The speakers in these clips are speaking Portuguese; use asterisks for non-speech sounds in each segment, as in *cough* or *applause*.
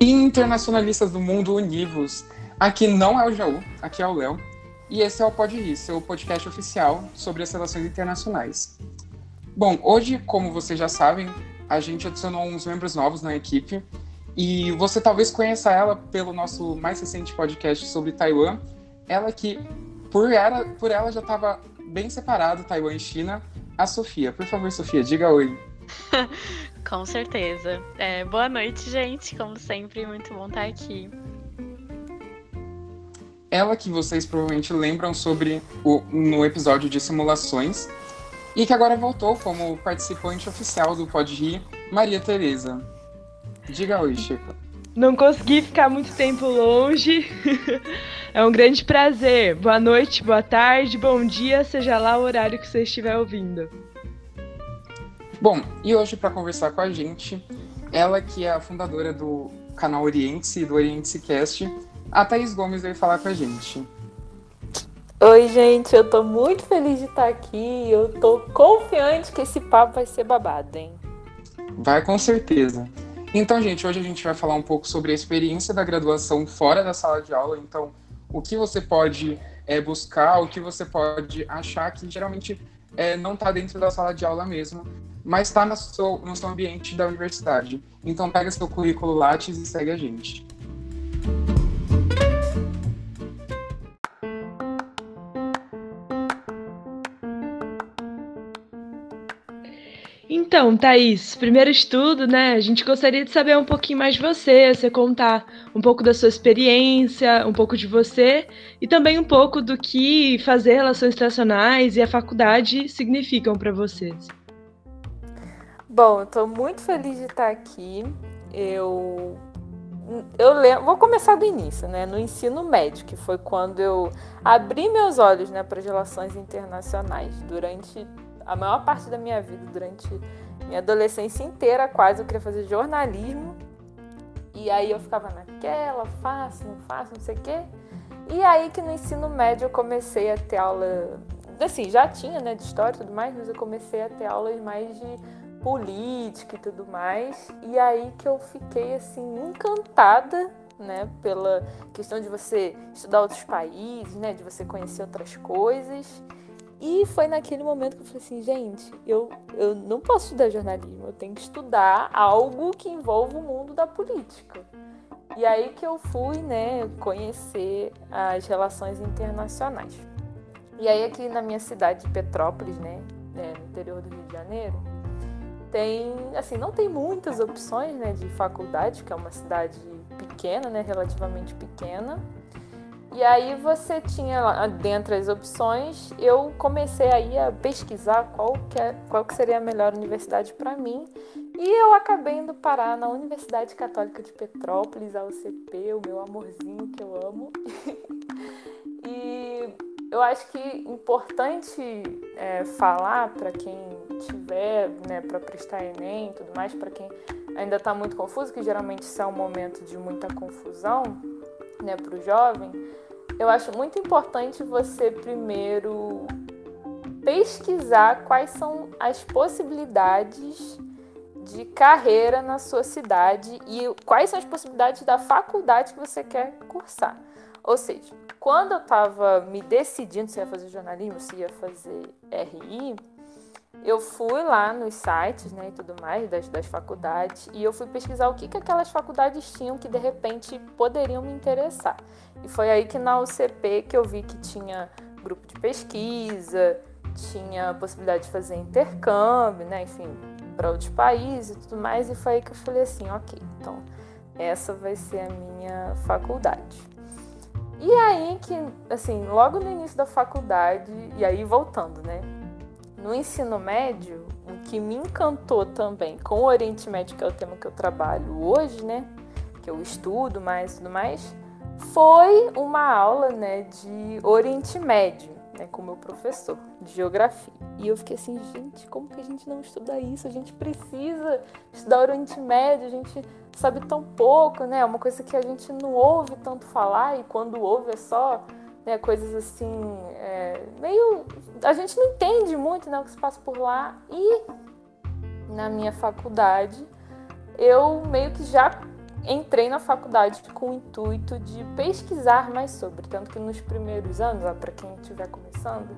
Internacionalistas do Mundo Univos. Aqui não é o Jaú, aqui é o Léo. E esse é o Pod Rir, seu podcast oficial sobre as relações internacionais. Bom, hoje, como vocês já sabem, a gente adicionou uns membros novos na equipe. E você talvez conheça ela pelo nosso mais recente podcast sobre Taiwan. Ela que, por ela, por ela já estava bem separado, Taiwan e China. A Sofia. Por favor, Sofia, diga oi. *laughs* Com certeza. É, boa noite, gente. Como sempre, muito bom estar aqui. Ela que vocês provavelmente lembram sobre o, no episódio de simulações e que agora voltou como participante oficial do Pode Rir, Maria Tereza. Diga oi, Chico. Não consegui ficar muito tempo longe. *laughs* é um grande prazer. Boa noite, boa tarde, bom dia, seja lá o horário que você estiver ouvindo. Bom, e hoje para conversar com a gente, ela que é a fundadora do canal Oriente e do Oriente Cast, a Thaís Gomes veio falar com a gente. Oi, gente, eu tô muito feliz de estar aqui. Eu tô confiante que esse papo vai ser babado, hein? Vai com certeza. Então, gente, hoje a gente vai falar um pouco sobre a experiência da graduação fora da sala de aula. Então, o que você pode é, buscar, o que você pode achar que geralmente é, não está dentro da sala de aula mesmo, mas está no seu, no seu ambiente da universidade. Então pega seu currículo Lattes e segue a gente. Então, Thaís, primeiro estudo, né? A gente gostaria de saber um pouquinho mais de você, você contar um pouco da sua experiência, um pouco de você e também um pouco do que fazer relações internacionais e a faculdade significam para vocês. Bom, estou muito feliz de estar aqui. Eu eu lembro, vou começar do início, né? No ensino médio, que foi quando eu abri meus olhos, né, para as relações internacionais. Durante a maior parte da minha vida, durante minha adolescência inteira, quase eu queria fazer jornalismo. E aí eu ficava naquela, faço, não faço, não sei o quê. E aí que no ensino médio eu comecei a ter aula, assim, já tinha, né, de história e tudo mais, mas eu comecei a ter aulas mais de política e tudo mais. E aí que eu fiquei assim encantada, né, pela questão de você estudar outros países, né, de você conhecer outras coisas. E foi naquele momento que eu falei assim, gente, eu, eu não posso estudar jornalismo, eu tenho que estudar algo que envolva o mundo da política. E aí que eu fui, né, conhecer as relações internacionais. E aí aqui na minha cidade de Petrópolis, né, né no interior do Rio de Janeiro, tem, assim, não tem muitas opções, né, de faculdade, que é uma cidade pequena, né, relativamente pequena. E aí você tinha dentre as opções, eu comecei aí a pesquisar qual que, é, qual que seria a melhor universidade para mim. E eu acabei indo parar na Universidade Católica de Petrópolis, a UCP, o meu amorzinho que eu amo. *laughs* e eu acho que importante é, falar para quem tiver, né, para prestar Enem e tudo mais, para quem ainda está muito confuso, que geralmente isso é um momento de muita confusão, né, para o jovem, eu acho muito importante você primeiro pesquisar quais são as possibilidades de carreira na sua cidade e quais são as possibilidades da faculdade que você quer cursar. Ou seja, quando eu estava me decidindo se ia fazer jornalismo, se ia fazer RI, eu fui lá nos sites né, e tudo mais das, das faculdades e eu fui pesquisar o que, que aquelas faculdades tinham que de repente poderiam me interessar. E foi aí que na UCP que eu vi que tinha grupo de pesquisa, tinha possibilidade de fazer intercâmbio, né, enfim, para outros países e tudo mais. E foi aí que eu falei assim, ok, então essa vai ser a minha faculdade. E aí que, assim, logo no início da faculdade, e aí voltando, né? No ensino médio, o que me encantou também com o Oriente Médio, que é o tema que eu trabalho hoje, né? Que eu estudo mais e tudo mais, foi uma aula, né, de Oriente Médio, né, com o meu professor de geografia. E eu fiquei assim, gente, como que a gente não estuda isso? A gente precisa estudar Oriente Médio, a gente sabe tão pouco, né? É uma coisa que a gente não ouve tanto falar e quando ouve é só né, coisas assim, é, meio. A gente não entende muito né, o que se passa por lá. E na minha faculdade eu meio que já entrei na faculdade com o intuito de pesquisar mais sobre. Tanto que nos primeiros anos, para quem estiver começando,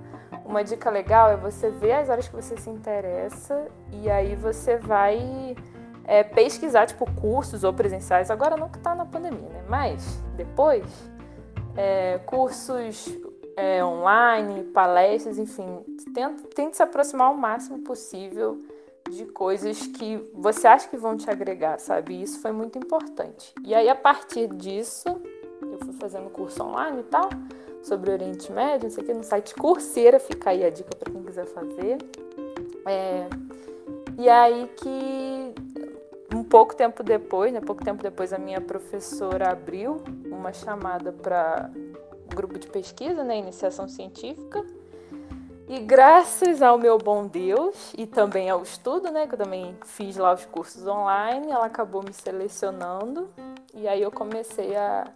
uma dica legal é você ver as áreas que você se interessa e aí você vai é, pesquisar, tipo, cursos ou presenciais. Agora não que está na pandemia, né? Mas depois, é, cursos é, online, palestras, enfim, tente, tente se aproximar o máximo possível de coisas que você acha que vão te agregar, sabe? Isso foi muito importante. E aí, a partir disso, eu fui fazendo curso online e tal, sobre Oriente Médio, não sei o que, no site Coursera, fica aí a dica para quem quiser fazer. É, e aí que um pouco tempo depois, né, pouco tempo depois, a minha professora abriu uma chamada para grupo de pesquisa, né, iniciação científica, e graças ao meu bom Deus e também ao estudo, né, que eu também fiz lá os cursos online, ela acabou me selecionando. E aí eu comecei a,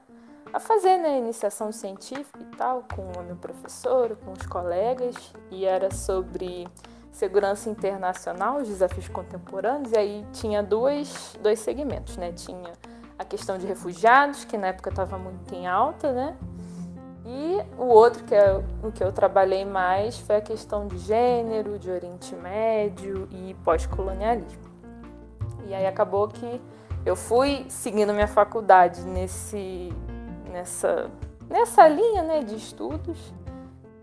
a fazer, né, iniciação científica e tal, com a minha professora, com os colegas, e era sobre segurança internacional, os desafios contemporâneos, e aí tinha dois, dois segmentos, né, tinha a questão de refugiados, que na época estava muito em alta, né, e o outro, que é o que eu trabalhei mais, foi a questão de gênero, de Oriente Médio e pós-colonialismo. E aí acabou que eu fui seguindo minha faculdade nesse, nessa, nessa linha né, de estudos.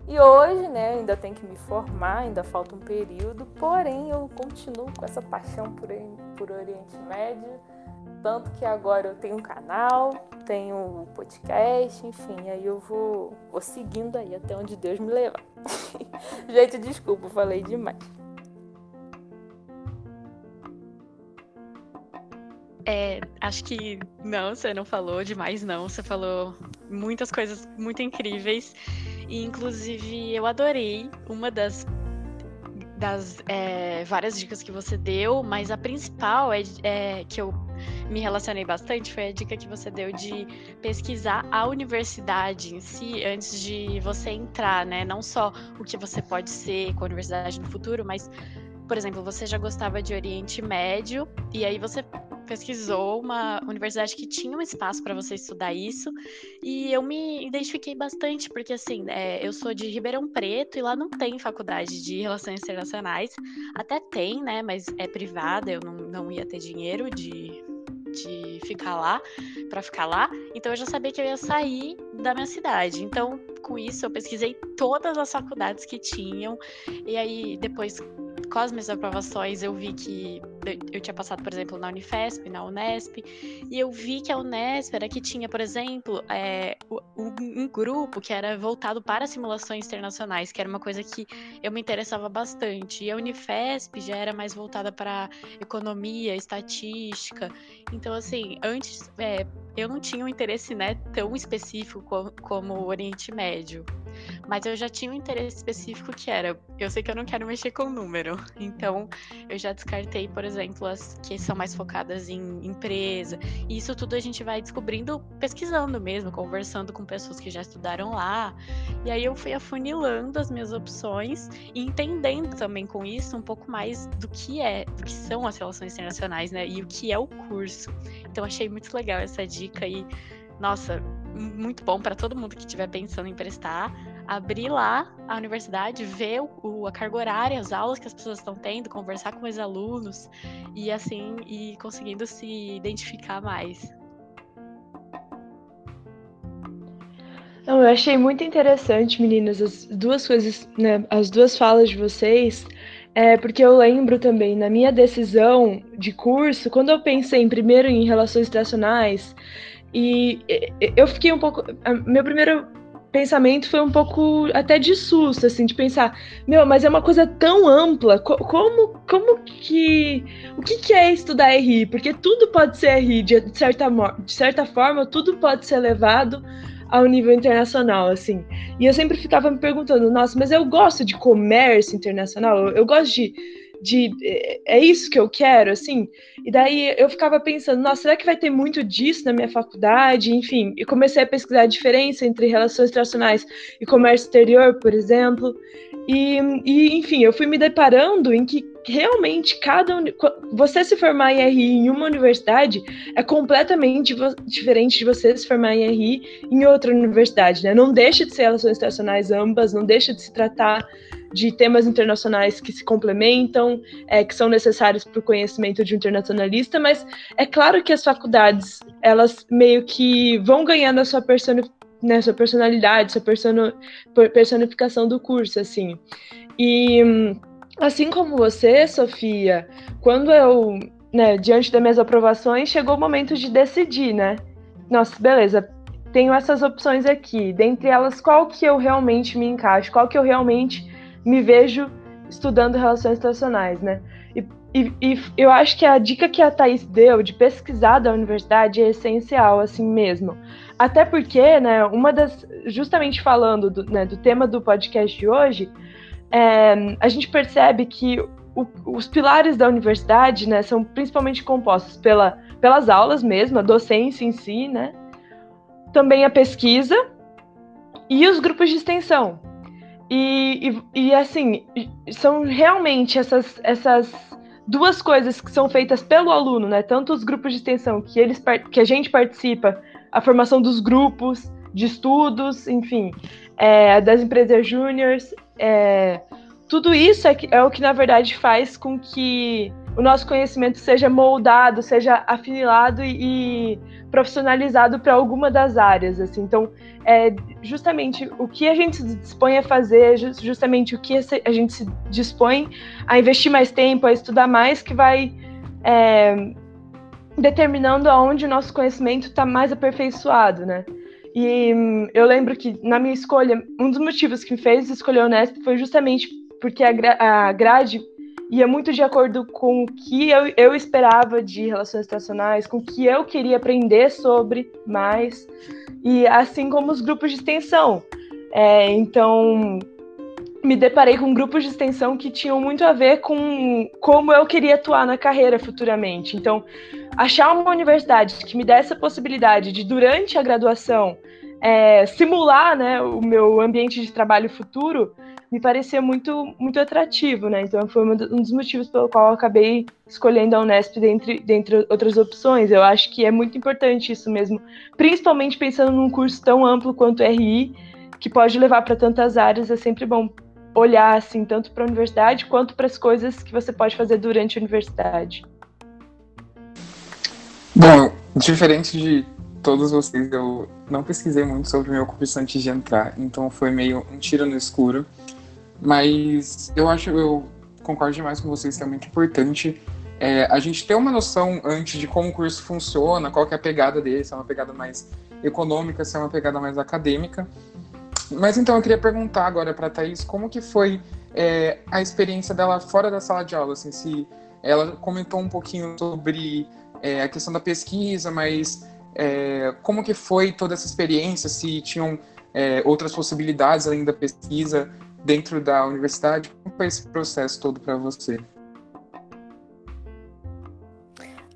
E hoje, né, ainda tenho que me formar, ainda falta um período, porém eu continuo com essa paixão por, por Oriente Médio tanto que agora eu tenho um canal, tenho um podcast, enfim, aí eu vou, vou seguindo aí até onde Deus me levar. *laughs* Gente, desculpa, falei demais. É, acho que não, você não falou demais, não. Você falou muitas coisas muito incríveis. E, inclusive, eu adorei uma das das é, várias dicas que você deu, mas a principal é, é, que eu me relacionei bastante foi a dica que você deu de pesquisar a universidade em si antes de você entrar, né? Não só o que você pode ser com a universidade no futuro, mas por exemplo, você já gostava de Oriente Médio e aí você pesquisou uma universidade que tinha um espaço para você estudar isso. E eu me identifiquei bastante, porque assim, é, eu sou de Ribeirão Preto e lá não tem faculdade de Relações Internacionais. Até tem, né? Mas é privada, eu não, não ia ter dinheiro de, de ficar lá, para ficar lá. Então eu já sabia que eu ia sair da minha cidade. Então, com isso, eu pesquisei todas as faculdades que tinham. E aí, depois com as minhas aprovações, eu vi que eu tinha passado, por exemplo, na Unifesp, na Unesp, e eu vi que a Unesp era que tinha, por exemplo, é, um, grupo que era voltado para simulações internacionais, que era uma coisa que eu me interessava bastante. E a Unifesp já era mais voltada para economia, estatística. Então, assim, antes é, eu não tinha um interesse né, tão específico como, o Oriente Médio. Mas eu já tinha um interesse específico que era, eu sei que eu não quero mexer com número, então eu já descartei, por exemplo, as que são mais focadas em empresa. E isso tudo a gente vai descobrindo pesquisando mesmo, conversando com pessoas que já estudaram lá. E aí eu fui afunilando as minhas opções e entendendo também com isso um pouco mais do que é, do que são as relações internacionais, né? E o que é o curso. Então achei muito legal essa dica e nossa, muito bom para todo mundo que estiver pensando em prestar. Abrir lá a universidade, ver o, a carga horária, as aulas que as pessoas estão tendo, conversar com os alunos e assim, e conseguindo se identificar mais. Não, eu achei muito interessante, meninas, as duas coisas, né, as duas falas de vocês, é porque eu lembro também, na minha decisão de curso, quando eu pensei em, primeiro em relações internacionais, e eu fiquei um pouco. Meu primeiro pensamento foi um pouco até de susto, assim, de pensar, meu, mas é uma coisa tão ampla, como, como que, o que, que é estudar RI? Porque tudo pode ser RI, de certa, de certa forma, tudo pode ser levado ao nível internacional, assim. E eu sempre ficava me perguntando, nossa, mas eu gosto de comércio internacional, eu, eu gosto de de é isso que eu quero, assim. E daí eu ficava pensando, nossa, será que vai ter muito disso na minha faculdade? Enfim, e comecei a pesquisar a diferença entre relações internacionais e comércio exterior, por exemplo. E, e enfim, eu fui me deparando em que realmente cada você se formar em RI em uma universidade é completamente diferente de você se formar em RI em outra universidade, né? Não deixa de ser relações internacionais ambas, não deixa de se tratar de temas internacionais que se complementam, é, que são necessários para o conhecimento de um internacionalista, mas é claro que as faculdades, elas meio que vão ganhando a sua, personi né, sua personalidade, sua personificação do curso, assim. E assim como você, Sofia, quando eu, né, diante das minhas aprovações, chegou o momento de decidir, né? Nossa, beleza, tenho essas opções aqui. Dentre elas, qual que eu realmente me encaixo? Qual que eu realmente me vejo estudando relações internacionais, né? E, e, e, eu acho que a dica que a Thais deu de pesquisar da universidade é essencial, assim mesmo. Até porque, né, uma das. Justamente falando do, né, do tema do podcast de hoje, é, a gente percebe que o, os pilares da universidade, né, são principalmente compostos pela, pelas aulas mesmo, a docência em si, né? Também a pesquisa e os grupos de extensão. E, e, e, assim, são realmente essas, essas duas coisas que são feitas pelo aluno, né? Tanto os grupos de extensão que, eles, que a gente participa, a formação dos grupos de estudos, enfim, é, das empresas júniores, é, tudo isso é, é o que, na verdade, faz com que o nosso conhecimento seja moldado, seja afinilado e, profissionalizado para alguma das áreas, assim. Então, é justamente o que a gente se dispõe a fazer, justamente o que a gente se dispõe a investir mais tempo, a estudar mais, que vai é, determinando aonde o nosso conhecimento está mais aperfeiçoado, né? E hum, eu lembro que na minha escolha, um dos motivos que me fez escolher o Unesp foi justamente porque a, gra a grade ia muito de acordo com o que eu, eu esperava de relações internacionais, com o que eu queria aprender sobre mais, e assim como os grupos de extensão. É, então, me deparei com grupos de extensão que tinham muito a ver com como eu queria atuar na carreira futuramente. Então, achar uma universidade que me desse a possibilidade de, durante a graduação, é, simular né, o meu ambiente de trabalho futuro, me parecia muito, muito atrativo, né? Então foi um dos motivos pelo qual eu acabei escolhendo a Unesp dentre, dentre outras opções. Eu acho que é muito importante isso mesmo, principalmente pensando num curso tão amplo quanto o RI, que pode levar para tantas áreas, é sempre bom olhar assim tanto para a universidade quanto para as coisas que você pode fazer durante a universidade. Diferente de todos vocês, eu não pesquisei muito sobre o meu curso antes de entrar, então foi meio um tiro no escuro. Mas eu acho, eu concordo demais com vocês que é muito importante é, a gente ter uma noção antes de como o curso funciona, qual é a pegada dele, se é uma pegada mais econômica, se é uma pegada mais acadêmica. Mas então eu queria perguntar agora para a Thaís como que foi é, a experiência dela fora da sala de aula, assim, se ela comentou um pouquinho sobre é, a questão da pesquisa, mas é, como que foi toda essa experiência, se tinham é, outras possibilidades além da pesquisa, dentro da universidade? Como foi esse processo todo para você?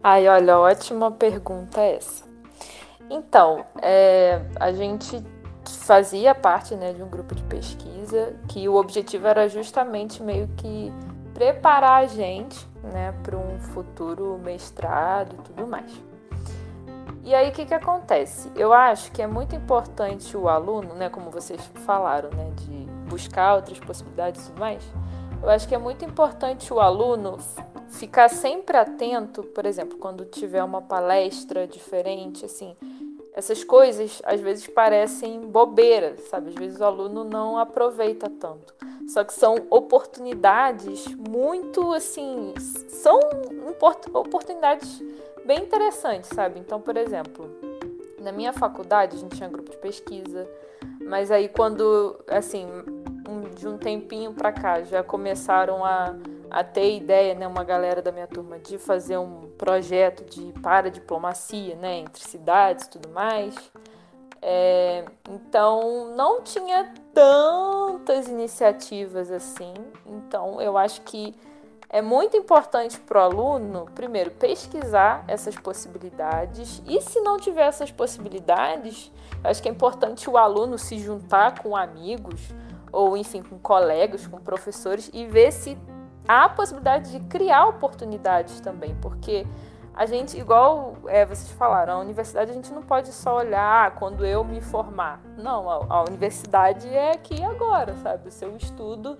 Ai, olha, ótima pergunta essa. Então, é, a gente fazia parte né, de um grupo de pesquisa que o objetivo era justamente meio que preparar a gente né, para um futuro mestrado e tudo mais. E aí o que, que acontece? Eu acho que é muito importante o aluno, né, como vocês falaram, né, de buscar outras possibilidades e tudo mais, eu acho que é muito importante o aluno ficar sempre atento, por exemplo, quando tiver uma palestra diferente, assim, essas coisas às vezes parecem bobeiras, sabe? Às vezes o aluno não aproveita tanto. Só que são oportunidades muito assim, são oportunidades bem interessantes, sabe? Então, por exemplo, na minha faculdade a gente tinha grupo de pesquisa, mas aí quando, assim, um, de um tempinho para cá já começaram a, a ter ideia, né, uma galera da minha turma, de fazer um projeto de paradiplomacia, né, entre cidades e tudo mais. É, então não tinha tantas iniciativas assim. Então eu acho que é muito importante para o aluno, primeiro, pesquisar essas possibilidades e, se não tiver essas possibilidades, acho que é importante o aluno se juntar com amigos ou, enfim, com colegas, com professores e ver se há a possibilidade de criar oportunidades também, porque a gente, igual é, vocês falaram, a universidade a gente não pode só olhar ah, quando eu me formar. Não, a, a universidade é aqui agora, sabe? O seu estudo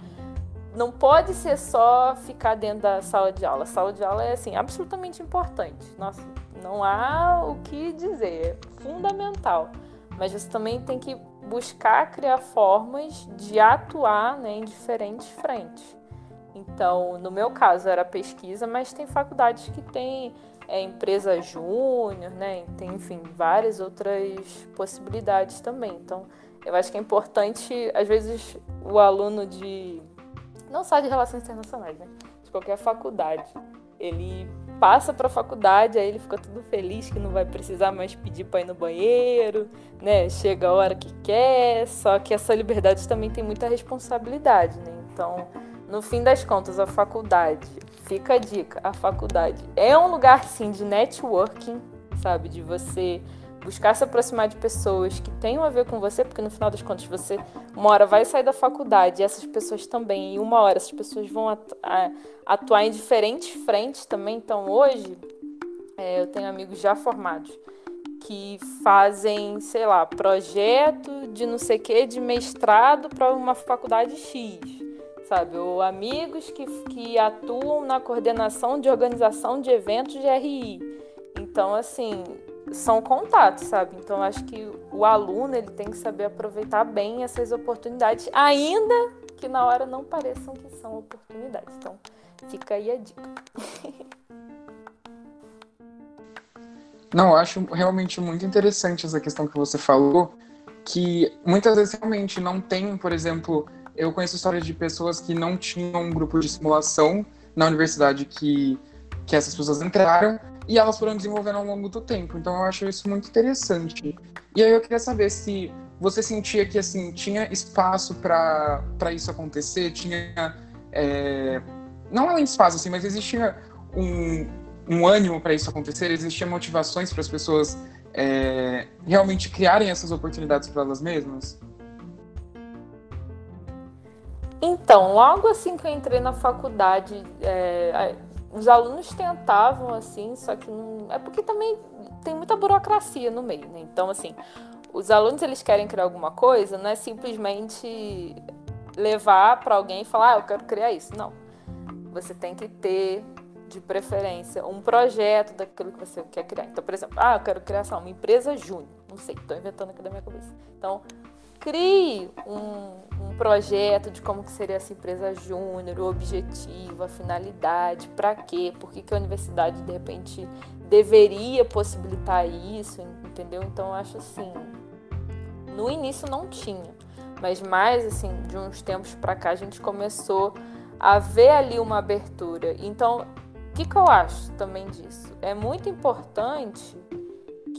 não pode ser só ficar dentro da sala de aula. A sala de aula é assim absolutamente importante. Nossa, não há o que dizer, é fundamental. Mas você também tem que buscar criar formas de atuar né, em diferentes frentes. Então, no meu caso era pesquisa, mas tem faculdades que têm é, empresa júnior, né? Tem, enfim, várias outras possibilidades também. Então, eu acho que é importante, às vezes, o aluno de. não só de relações internacionais, né? De qualquer faculdade. Ele passa para a faculdade, aí ele fica tudo feliz que não vai precisar mais pedir para ir no banheiro, né? Chega a hora que quer, só que essa liberdade também tem muita responsabilidade, né? Então, no fim das contas, a faculdade fica a dica, a faculdade é um lugar sim de networking, sabe, de você buscar se aproximar de pessoas que tenham a ver com você, porque no final das contas você uma hora vai sair da faculdade e essas pessoas também, e uma hora essas pessoas vão atuar em diferentes frentes também. Então hoje é, eu tenho amigos já formados que fazem, sei lá, projeto de não sei o que, de mestrado para uma faculdade X sabe? Ou amigos que, que atuam na coordenação de organização de eventos de RI. Então, assim, são contatos, sabe? Então, acho que o aluno ele tem que saber aproveitar bem essas oportunidades, ainda que na hora não pareçam que são oportunidades. Então, fica aí a dica. *laughs* Não, eu acho realmente muito interessante essa questão que você falou, que muitas vezes realmente não tem, por exemplo, eu conheço histórias de pessoas que não tinham um grupo de simulação na universidade que, que essas pessoas entraram e elas foram desenvolvendo ao longo do tempo. Então eu acho isso muito interessante. E aí eu queria saber se você sentia que assim tinha espaço para isso acontecer, tinha é, não além espaço assim, mas existia um, um ânimo para isso acontecer, existia motivações para as pessoas é, realmente criarem essas oportunidades para elas mesmas. Então, logo assim que eu entrei na faculdade, é, os alunos tentavam assim, só que não. É porque também tem muita burocracia no meio, né? Então, assim, os alunos eles querem criar alguma coisa, não é simplesmente levar para alguém e falar, ah, eu quero criar isso. Não. Você tem que ter, de preferência, um projeto daquilo que você quer criar. Então, por exemplo, ah, eu quero criar uma empresa júnior. Não sei, estou inventando aqui da minha cabeça. Então, crie um, um projeto de como que seria essa empresa júnior, o objetivo, a finalidade, para quê, por que, que a universidade de repente deveria possibilitar isso, entendeu? Então acho assim, no início não tinha, mas mais assim, de uns tempos para cá a gente começou a ver ali uma abertura. Então, o que, que eu acho também disso? É muito importante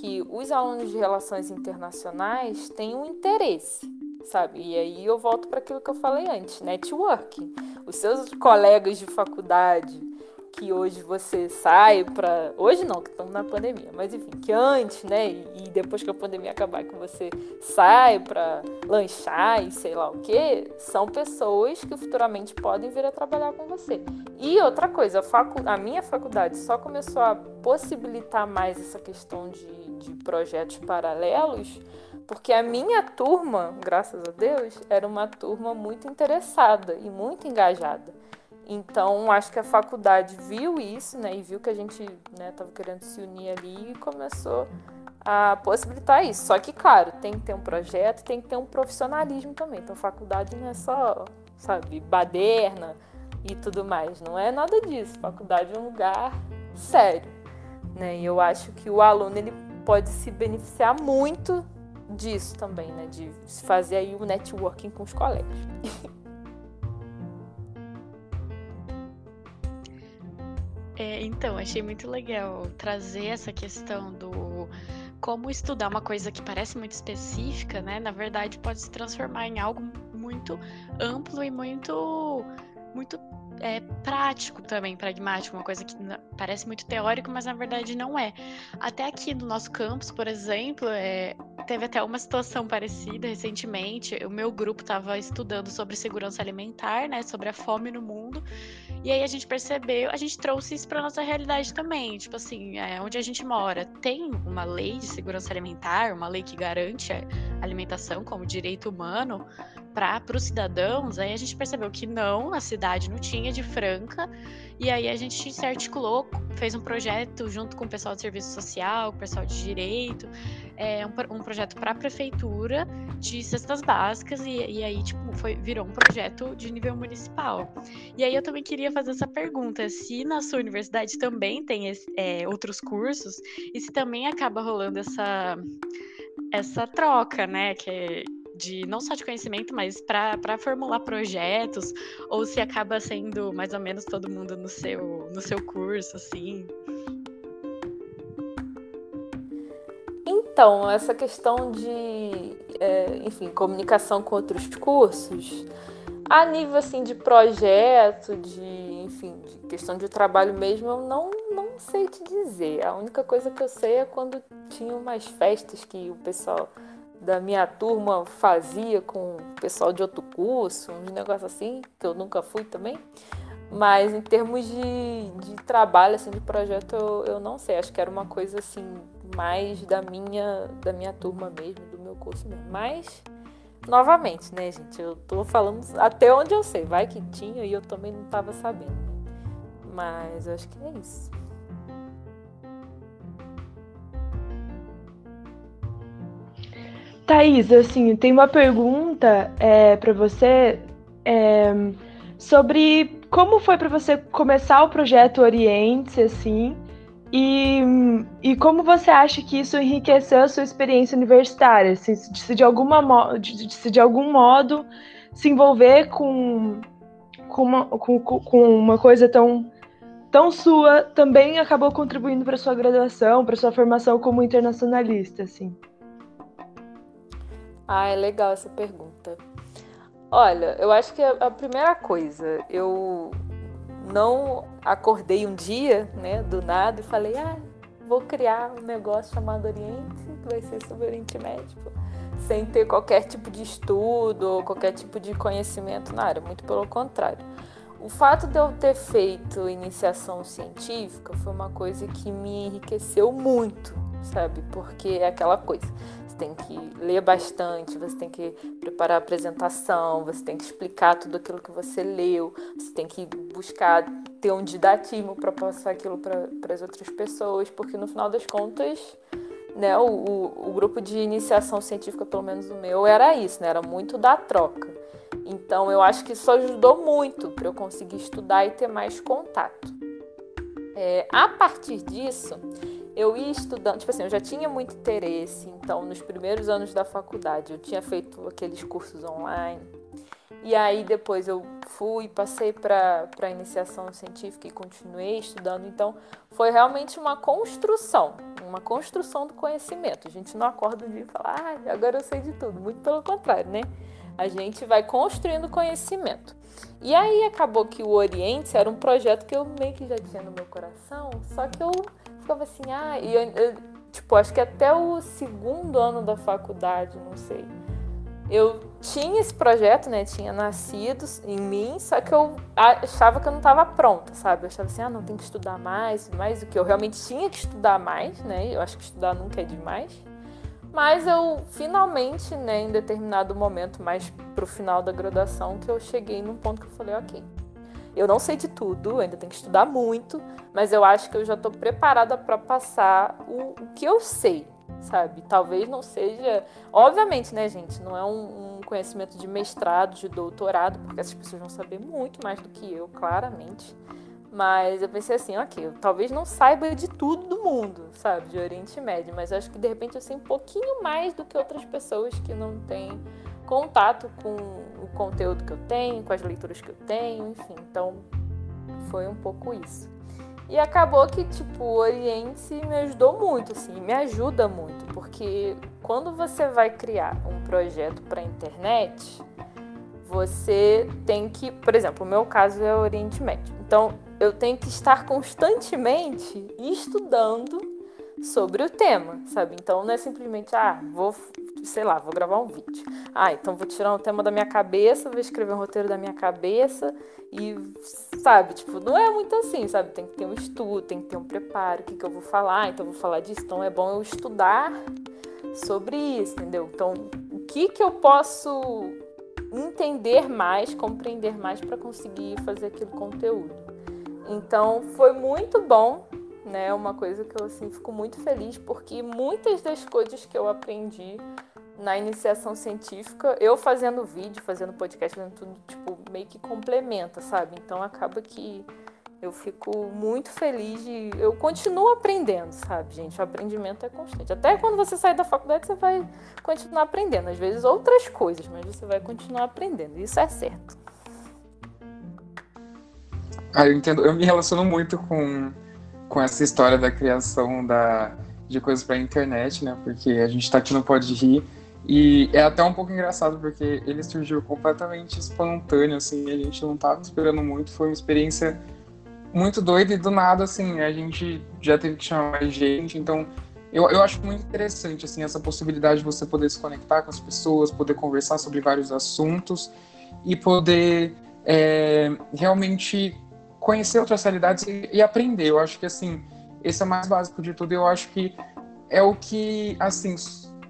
que os alunos de relações internacionais tenham interesse sabe? E aí eu volto para aquilo que eu falei antes, networking. Os seus colegas de faculdade que hoje você sai para hoje não, que estamos na pandemia, mas enfim, que antes, né, e depois que a pandemia acabar que você sai para lanchar e sei lá o que, são pessoas que futuramente podem vir a trabalhar com você. E outra coisa, a, facu a minha faculdade só começou a possibilitar mais essa questão de, de projetos paralelos porque a minha turma, graças a Deus, era uma turma muito interessada e muito engajada. Então, acho que a faculdade viu isso, né, e viu que a gente né, querendo se unir ali e começou a possibilitar isso. Só que, claro, tem que ter um projeto, tem que ter um profissionalismo também. Então, faculdade não é só, sabe, baderna e tudo mais. Não é nada disso. Faculdade é um lugar sério, né? E eu acho que o aluno ele pode se beneficiar muito disso também, né? De fazer aí o networking com os colegas. *laughs* É, então, achei muito legal trazer essa questão do como estudar uma coisa que parece muito específica, né? Na verdade, pode se transformar em algo muito amplo e muito, muito é, prático também, pragmático, uma coisa que parece muito teórico, mas na verdade não é. Até aqui no nosso campus, por exemplo, é, teve até uma situação parecida recentemente. O meu grupo estava estudando sobre segurança alimentar, né, sobre a fome no mundo, e aí a gente percebeu, a gente trouxe isso para nossa realidade também. Tipo assim, é, onde a gente mora tem uma lei de segurança alimentar, uma lei que garante a alimentação como direito humano para os cidadãos, aí a gente percebeu que não, a cidade não tinha de Franca, e aí a gente se articulou, fez um projeto junto com o pessoal de serviço social, o pessoal de direito, é, um, um projeto para a prefeitura de cestas básicas, e, e aí tipo, foi, virou um projeto de nível municipal. E aí eu também queria fazer essa pergunta, se na sua universidade também tem esse, é, outros cursos, e se também acaba rolando essa essa troca, né? Que, de não só de conhecimento, mas para formular projetos, ou se acaba sendo mais ou menos todo mundo no seu, no seu curso, assim? Então, essa questão de, é, enfim, comunicação com outros cursos, a nível assim de projeto, de, enfim, de questão de trabalho mesmo, eu não, não sei te dizer. A única coisa que eu sei é quando tinha umas festas que o pessoal da minha turma fazia com o pessoal de outro curso, uns negócios assim, que eu nunca fui também. Mas em termos de, de trabalho, assim, de projeto, eu, eu não sei. Acho que era uma coisa assim, mais da minha, da minha turma mesmo, do meu curso mesmo. Mas, novamente, né, gente? Eu tô falando até onde eu sei. Vai que tinha e eu também não tava sabendo. Mas eu acho que é isso. Thaís, assim, tem uma pergunta é, para você é, sobre como foi para você começar o projeto Oriente, assim, e, e como você acha que isso enriqueceu a sua experiência universitária, assim, se de, alguma, se de algum modo se envolver com, com, uma, com, com uma coisa tão, tão sua também acabou contribuindo para sua graduação, para sua formação como internacionalista, assim. Ah, é legal essa pergunta. Olha, eu acho que a, primeira coisa, eu não acordei um dia, né, do nada e falei, ah, vou criar um negócio chamado Oriente, que vai ser sobre Oriente Médio, sem ter qualquer tipo de estudo ou qualquer tipo de conhecimento na área, muito pelo contrário. O fato de eu ter feito iniciação científica foi uma coisa que me enriqueceu muito, sabe? Porque é aquela coisa tem que ler bastante, você tem que preparar a apresentação, você tem que explicar tudo aquilo que você leu, você tem que buscar ter um didatismo para passar aquilo para as outras pessoas, porque no final das contas, né, o, o, o, grupo de iniciação científica, pelo menos o meu, era isso, né, era muito da troca. Então eu acho que isso ajudou muito para eu conseguir estudar e ter mais contato. É, a partir disso, eu ia estudando, tipo assim, eu já tinha muito interesse, então nos primeiros anos da faculdade eu tinha feito aqueles cursos online. E aí depois eu fui, passei para a iniciação científica e continuei estudando. Então foi realmente uma construção, uma construção do conhecimento. A gente não acorda um dia e fala, ah, agora eu sei de tudo. Muito pelo contrário, né? A gente vai construindo conhecimento. E aí acabou que o Oriente era um projeto que eu meio que já tinha no meu coração, só que eu ficava assim, ah, e eu, eu, tipo, acho que até o segundo ano da faculdade, não sei. Eu tinha esse projeto, né? Tinha nascido em mim, só que eu achava que eu não estava pronta, sabe? Eu achava assim, ah, não, tem que estudar mais, mais do que eu realmente tinha que estudar mais, né? Eu acho que estudar nunca é demais. Mas eu finalmente, né, em determinado momento, mais pro final da graduação, que eu cheguei num ponto que eu falei, ok, eu não sei de tudo, ainda tenho que estudar muito, mas eu acho que eu já estou preparada para passar o, o, que eu sei, sabe? Talvez não seja. Obviamente, né, gente? Não é um, um, conhecimento de mestrado, de doutorado, porque essas pessoas vão saber muito mais do que eu, claramente. Mas eu pensei assim, ok, eu talvez não saiba de tudo do mundo, sabe? De Oriente Médio, mas acho que de repente eu sei um pouquinho mais do que outras pessoas que não têm contato com o conteúdo que eu tenho, com as leituras que eu tenho, enfim. Então, foi um pouco isso. E acabou que, tipo, o Oriente me ajudou muito, assim, me ajuda muito, porque quando você vai criar um projeto para internet, você tem que, por exemplo, o meu caso é o Oriente Médio. Então, eu tenho que estar constantemente estudando sobre o tema, sabe? Então não é simplesmente, ah, vou, sei lá, vou gravar um vídeo. Ah, então vou tirar um tema da minha cabeça, vou escrever um roteiro da minha cabeça e, sabe, tipo, não é muito assim, sabe? Tem que ter um estudo, tem que ter um preparo, o que, que eu vou falar, então eu vou falar disso. Então é bom eu estudar sobre isso, entendeu? Então, o que que eu posso entender mais, compreender mais para conseguir fazer aquele conteúdo. Então, foi muito bom né? Uma coisa que eu assim fico muito feliz porque muitas das coisas que eu aprendi na iniciação científica, eu fazendo vídeo, fazendo podcast, fazendo tudo, tipo, meio que complementa, sabe? Então acaba que eu fico muito feliz de. Eu continuo aprendendo, sabe, gente? O aprendimento é constante. Até quando você sai da faculdade, você vai continuar aprendendo. Às vezes outras coisas, mas você vai continuar aprendendo. Isso é certo. Ah, eu entendo. Eu me relaciono muito com com essa história da criação da, de coisas para a internet, né? Porque a gente está aqui no Pode Rir. E é até um pouco engraçado porque ele surgiu completamente espontâneo, assim, a gente não estava esperando muito, foi uma experiência muito doida e do nada, assim, a gente já teve que chamar mais gente, então eu, eu acho muito interessante, assim, essa possibilidade de você poder se conectar com as pessoas, poder conversar sobre vários assuntos e poder é, realmente conhecer outras realidades e, e, aprender. Eu acho que, assim, esse é o mais básico de tudo. Eu acho que é o que, assim,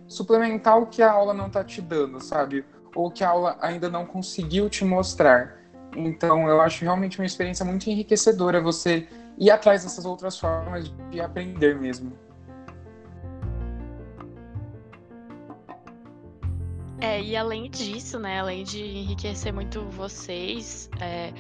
suplementar o que a aula não está te dando, sabe? Ou que a aula ainda não conseguiu te mostrar. Então, eu acho realmente uma experiência muito enriquecedora você ir atrás dessas outras formas de aprender mesmo. É, e além disso, né, além de enriquecer muito vocês, é,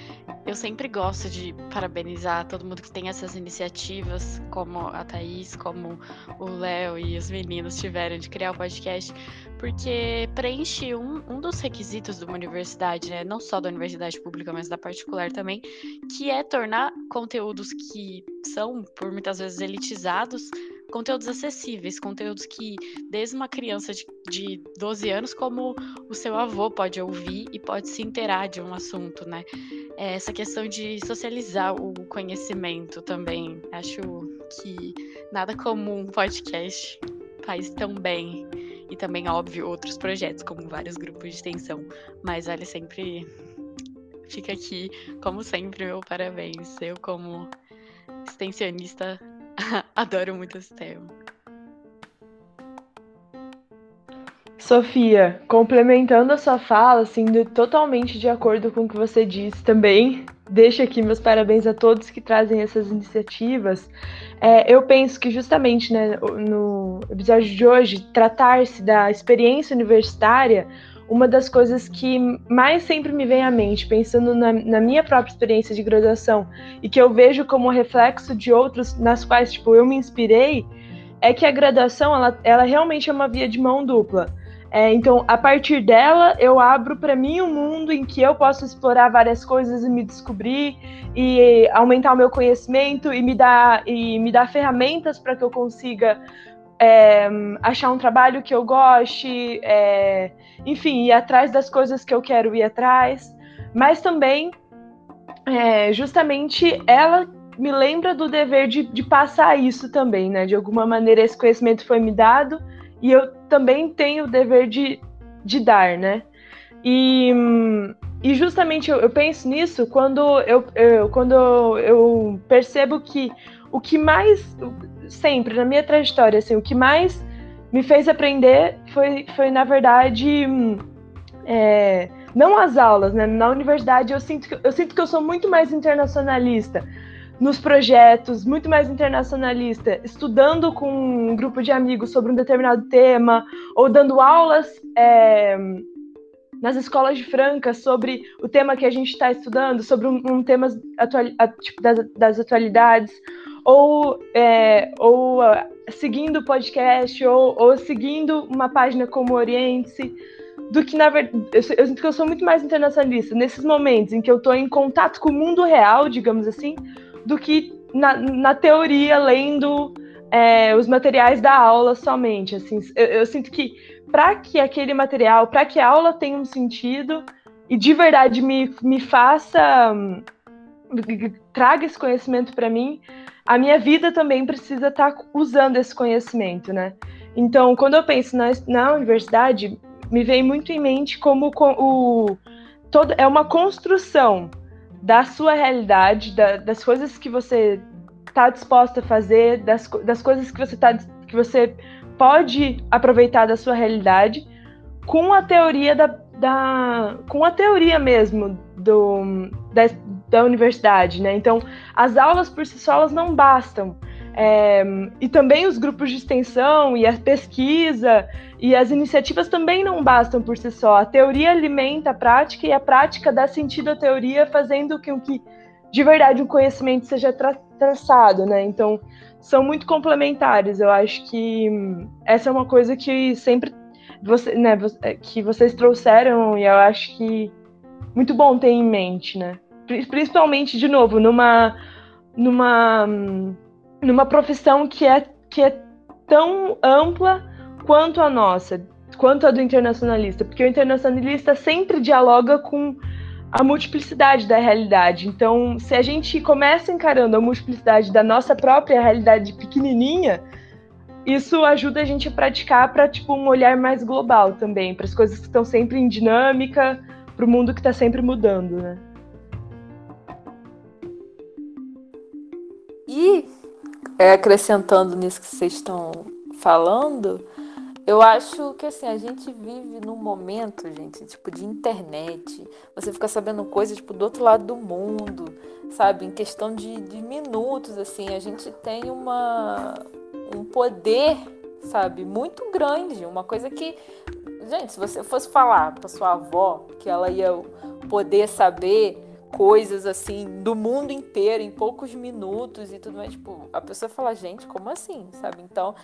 eu sempre gosto de parabenizar todo mundo que tem essas iniciativas, como a Thaís, como o Léo e os meninos tiveram de criar o podcast, porque preenche um, um dos requisitos de uma universidade, né, não só da universidade pública, mas da particular também, que é tornar conteúdos que são, por muitas vezes, elitizados, conteúdos acessíveis, conteúdos que desde uma criança de, de 12 anos, como o seu avô pode ouvir e pode se inteirar de um assunto, né? É essa questão de socializar o conhecimento também. Acho que nada como um podcast faz tão bem. E também, óbvio, outros projetos, como vários grupos de extensão. Mas olha, sempre fica aqui, como sempre, meu parabéns. Eu, como extensionista, *laughs* Adoro muito esse tema. Sofia, complementando a sua fala, assim, totalmente de acordo com o que você disse também, deixo aqui meus parabéns a todos que trazem essas iniciativas. É, eu penso que justamente né, no episódio de hoje, tratar-se da experiência universitária uma das coisas que mais sempre me vem à mente, pensando na, na, minha própria experiência de graduação e que eu vejo como reflexo de outros nas quais tipo eu me inspirei, é que a graduação ela, ela realmente é uma via de mão dupla. É, então, a partir dela, eu abro para mim um mundo em que eu posso explorar várias coisas e me descobrir e aumentar o meu conhecimento e me dar e me dar ferramentas para que eu consiga é, achar um trabalho que eu goste, é, enfim, ir atrás das coisas que eu quero ir atrás, mas também, é, justamente, ela me lembra do dever de, de, passar isso também, né? De alguma maneira, esse conhecimento foi me dado e eu também tenho o dever de, de dar, né? E, e justamente eu, eu penso nisso quando eu, eu, quando eu percebo que o que mais sempre na minha trajetória, assim, o que mais me fez aprender foi, foi na verdade, é, não as aulas, né? Na universidade eu sinto, que, eu sinto que eu sou muito mais internacionalista nos projetos, muito mais internacionalista, estudando com um grupo de amigos sobre um determinado tema, ou dando aulas é, nas escolas de Franca sobre o tema que a gente está estudando, sobre um, um tema atual, tipo, das, das atualidades, ou, é, ou uh, seguindo podcast, ou, ou seguindo uma página como Oriente, do que na verdade. Eu, eu sinto que eu sou muito mais internacionalista nesses momentos em que eu estou em contato com o mundo real, digamos assim, do que na, na teoria, lendo é, os materiais da aula somente. Assim, eu, eu sinto que para que aquele material, para que a aula tenha um sentido, e de verdade me, me faça, traga esse conhecimento para mim, a minha vida também precisa estar tá usando esse conhecimento, né? Então, quando eu penso na, na universidade, me vem muito em mente como o, todo, é uma construção da sua realidade, da, das coisas que você está disposta a fazer, das, das coisas que você, tá, que você pode aproveitar da sua realidade, com a teoria da, da com a teoria mesmo do, da, da universidade, né? Então, as aulas por si só elas não bastam. É, e também os grupos de extensão e a pesquisa e as iniciativas também não bastam por si só. A teoria alimenta a prática e a prática dá sentido à teoria, fazendo com que, de verdade, o conhecimento seja tra traçado, né? Então, são muito complementares. Eu acho que essa é uma coisa que sempre você, né, é, que vocês trouxeram e eu acho que muito bom ter em mente, né? Principalmente, de novo, numa numa numa profissão que é que é tão ampla quanto a nossa, quanto a do internacionalista, porque o internacionalista sempre dialoga com a multiplicidade da realidade. Então, se a gente começa encarando a multiplicidade da nossa própria realidade pequenininha, isso ajuda a gente a praticar para tipo um olhar mais global também, para as coisas que estão sempre em dinâmica, para o mundo que está sempre mudando, né? E é, acrescentando nisso que vocês estão falando, eu acho que assim, a gente vive num momento, gente, tipo, de internet. Você fica sabendo coisas, tipo, do outro lado do mundo, sabe? Em questão de, de minutos, assim, a gente tem uma, um poder, sabe, muito grande. Uma coisa que. Gente, se você fosse falar pra sua avó que ela ia poder saber coisas assim do mundo inteiro em poucos minutos e tudo mais, tipo, a pessoa fala, gente, como assim, sabe? Então,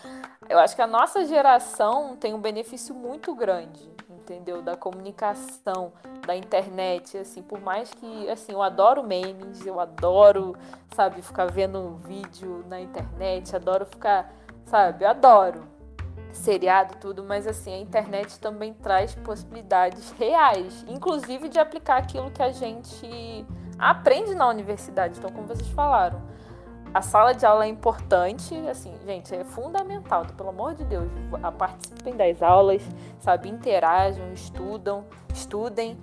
eu acho que a nossa geração tem um benefício muito grande, entendeu? Da comunicação, da internet, assim, por mais que, assim, eu adoro memes, eu adoro, sabe, ficar vendo vídeo na internet, adoro ficar, sabe, adoro seriado, tudo, mas assim, a internet também traz possibilidades reais, inclusive de aplicar aquilo que a gente aprende na universidade. Então, como vocês falaram, a sala de aula é importante, assim, gente, é fundamental, então, pelo amor de Deus, participem das aulas, sabe, interajam, estudam, estudem,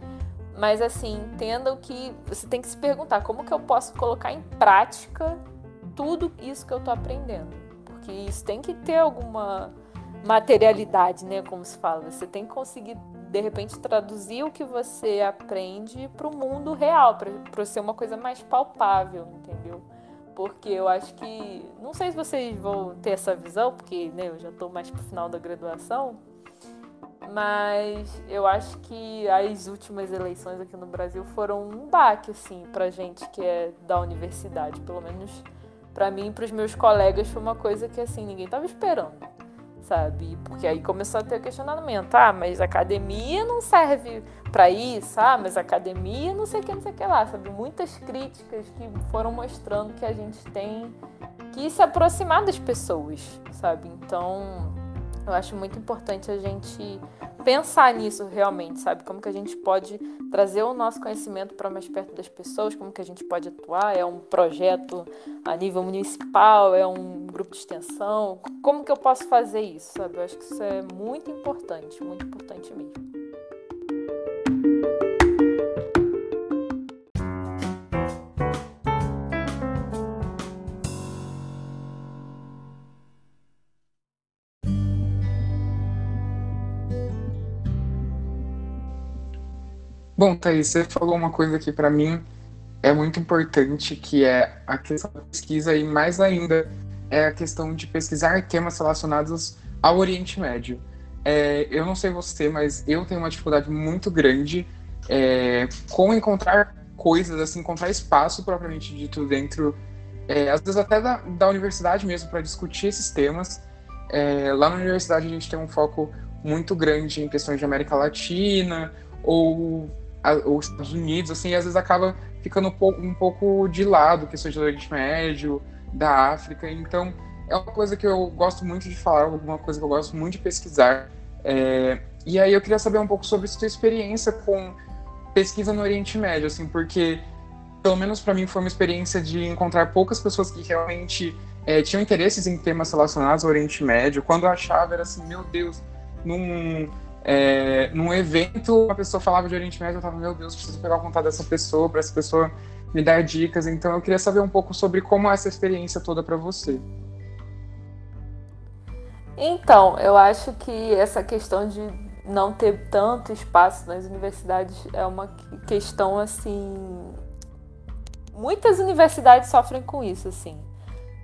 mas assim, entendam que você tem que se perguntar como que eu posso colocar em prática tudo isso que eu tô aprendendo, porque isso tem que ter alguma materialidade, né? Como se fala. Você tem que conseguir, de repente, traduzir o que você aprende para o mundo real, para ser uma coisa mais palpável, entendeu? Porque eu acho que. Não sei se vocês vão ter essa visão, porque né, eu já estou mais para o final da graduação. Mas eu acho que as últimas eleições aqui no Brasil foram um baque, assim, pra gente que é da universidade. Pelo menos para mim e para os meus colegas foi uma coisa que, assim, ninguém estava esperando sabe? Porque aí começou a ter o questionamento, ah, mas academia não serve para isso, ah, mas academia não sei o que, não sei o que lá, sabe? Muitas críticas que foram mostrando que a gente tem que se aproximar das pessoas, sabe? Então, eu acho muito importante a gente pensar nisso realmente, sabe? Como que a gente pode trazer o nosso conhecimento para mais perto das pessoas, como que a gente pode atuar, é um projeto a nível municipal, é um grupo de extensão, como que eu posso fazer isso, sabe? Eu acho que isso é muito importante, muito importante mesmo. Bom, Thaís, você falou uma coisa que para mim é muito importante, que é a questão da pesquisa e mais ainda é a questão de pesquisar temas relacionados ao Oriente Médio. É, eu não sei você, mas eu tenho uma dificuldade muito grande é, com encontrar coisas, assim, encontrar espaço propriamente dito dentro, é, às vezes até da, da universidade mesmo, para discutir esses temas. É, lá na universidade a gente tem um foco muito grande em questões de América Latina ou os Estados Unidos, assim, às vezes acaba ficando um pouco, um pouco de lado, questões do Oriente Médio, da África. Então, é uma coisa que eu gosto muito de falar, alguma coisa que eu gosto muito de pesquisar. É, e aí eu queria saber um pouco sobre sua experiência com pesquisa no Oriente Médio, assim, porque pelo menos para mim foi uma experiência de encontrar poucas pessoas que realmente é, tinham interesses em temas relacionados ao Oriente Médio. Quando eu achava era assim, meu Deus, num é, num evento uma pessoa falava de Oriente Médio, eu tava, meu Deus, preciso pegar o contato dessa pessoa para essa pessoa me dar dicas. Então eu queria saber um pouco sobre como é essa experiência toda para você. Então, eu acho que essa questão de não ter tanto espaço nas universidades é uma questão assim. Muitas universidades sofrem com isso, assim.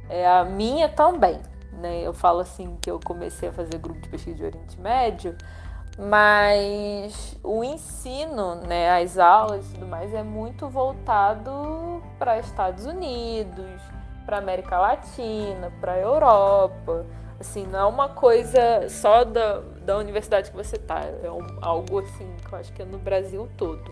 É, a minha também. Né? Eu falo assim que eu comecei a fazer grupo de pesquisa de Oriente Médio, mas o ensino, né, as aulas e tudo mais é muito voltado para Estados Unidos, para América Latina, para Europa. Assim, não é uma coisa só da, da universidade que você tá, é um, algo assim que eu acho que é no Brasil todo.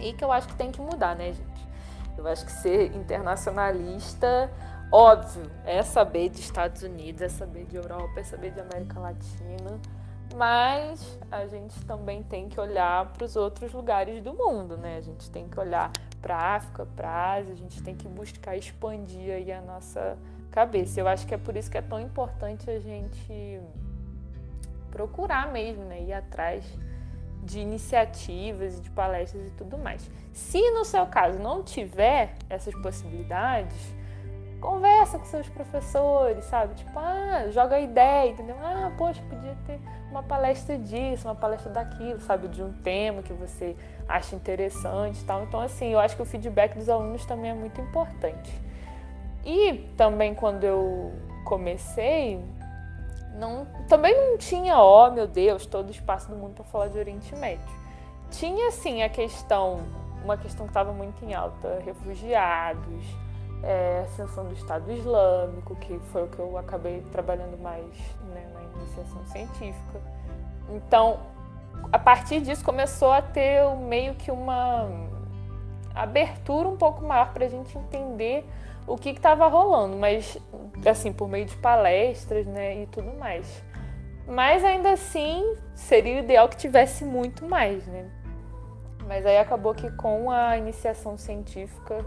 E que eu acho que tem que mudar, né, gente? Eu acho que ser internacionalista, óbvio, é saber de Estados Unidos, é saber de Europa, é saber de América Latina, mas a gente também tem que olhar para os outros lugares do mundo, né? A gente tem que olhar para a África, para a Ásia, a gente tem que buscar expandir aí a nossa cabeça. Eu acho que é por isso que é tão importante a gente procurar mesmo, né? Ir atrás de iniciativas, de palestras e tudo mais. Se no seu caso não tiver essas possibilidades, conversa com seus professores, sabe? Tipo, ah, joga ideia, entendeu? Ah, poxa, podia ter uma palestra disso, uma palestra daquilo, sabe? De um tema que você acha interessante tal. Então, assim, eu acho que o feedback dos alunos também é muito importante. E também quando eu comecei, não, também não tinha, ó, oh, meu Deus, todo o espaço do mundo para falar de Oriente Médio. Tinha, sim, a questão, uma questão que estava muito em alta, refugiados, é, ascensão do Estado Islâmico, que foi o que eu acabei trabalhando mais né, iniciação científica. Então, a partir disso começou a ter meio que uma abertura um pouco maior para a gente entender o que estava rolando, mas assim, por meio de palestras, né, e tudo mais. Mas ainda assim, seria ideal que tivesse muito mais, né? Mas aí acabou que com a iniciação científica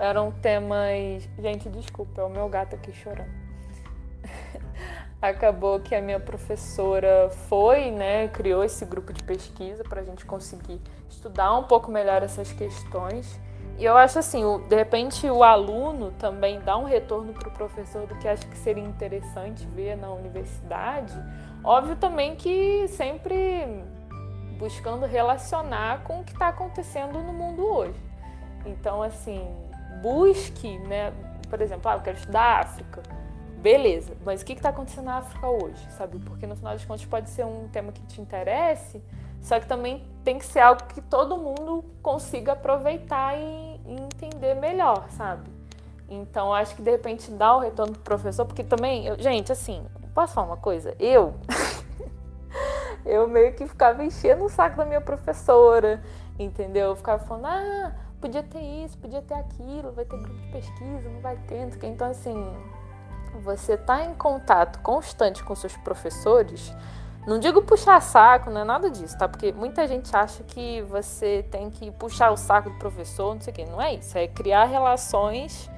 eram temas. Gente, desculpa, é o meu gato aqui chorando. Acabou que a minha professora foi, né, criou esse grupo de pesquisa para a gente conseguir estudar um pouco melhor essas questões. E eu acho assim, de repente o aluno também dá um retorno para o professor do que acha que seria interessante ver na universidade. Óbvio também que sempre buscando relacionar com o que está acontecendo no mundo hoje. Então, assim, busque, né? Por exemplo, ah, eu quero estudar África. Beleza, mas o que está acontecendo na África hoje, sabe? Porque no final das contas pode ser um tema que te interesse, só que também tem que ser algo que todo mundo consiga aproveitar e, entender melhor, sabe? Então, acho que de repente dá o retorno pro professor, porque também, eu, gente, assim, posso falar uma coisa? Eu, *laughs* eu meio que ficava enchendo o saco da minha professora, entendeu? Eu ficava falando, ah, podia ter isso, podia ter aquilo, vai ter grupo de pesquisa, não vai ter, então assim, você tá em contato constante com seus professores não digo puxar saco, não é nada disso, tá? Porque muita gente acha que você tem que puxar o saco do professor, não sei o quê. Não é isso. É criar relações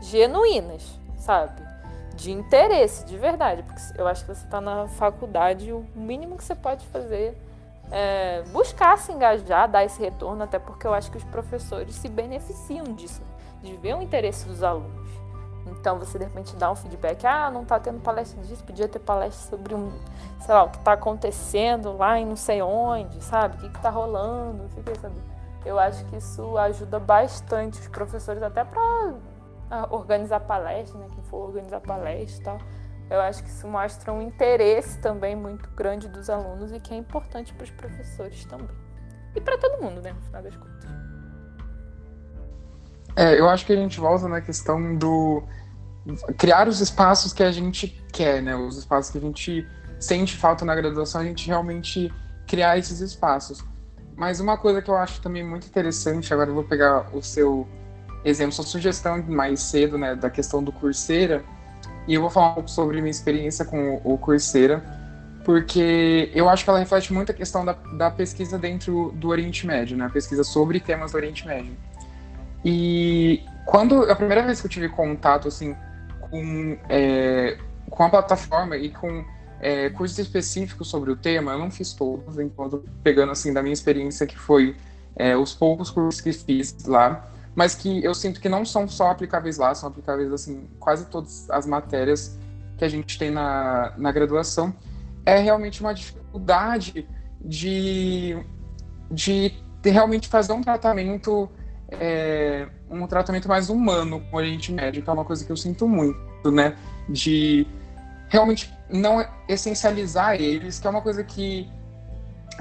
genuínas, sabe? De interesse, de verdade. Porque eu acho que você está na faculdade, o mínimo que você pode fazer é buscar se engajar, dar esse retorno, até porque eu acho que os professores se beneficiam disso, de ver o interesse dos alunos. Então você de repente dá um feedback, ah, não tá tendo palestra disso, podia ter palestra sobre um, sei lá, o que tá acontecendo lá em não sei onde, sabe? O que, que tá rolando, não sei o que, sabe? Eu acho que isso ajuda bastante os professores até para organizar palestra, né? Quem for organizar palestra e tal. Eu acho que isso mostra um interesse também muito grande dos alunos e que é importante para os professores também. E para todo mundo, né, no final das contas. É, eu acho que a gente volta na questão do criar os espaços que a gente quer, né? Os espaços que a gente sente falta na graduação, a gente realmente criar esses espaços. Mas uma coisa que eu acho também muito interessante, agora eu vou pegar o seu exemplo, sua sugestão mais cedo, né, da questão do Coursera, e eu vou falar um pouco sobre minha experiência com o Coursera. porque eu acho que ela reflete muito a questão da, da pesquisa dentro do Oriente Médio, né? A pesquisa sobre temas do Oriente Médio. E quando a primeira vez que eu tive contato assim com, é, com a plataforma e com é, cursos específicos sobre o tema, eu não fiz todos, enquanto pegando assim da minha experiência que foi é, os poucos cursos que fiz lá, mas que eu sinto que não são só aplicáveis lá, são aplicáveis assim quase todas as matérias que a gente tem na, na graduação. É realmente uma dificuldade de, de, de realmente fazer um tratamento é, um tratamento mais humano com o Oriente Médio, que é uma coisa que eu sinto muito, né? De realmente não essencializar eles, que é uma coisa que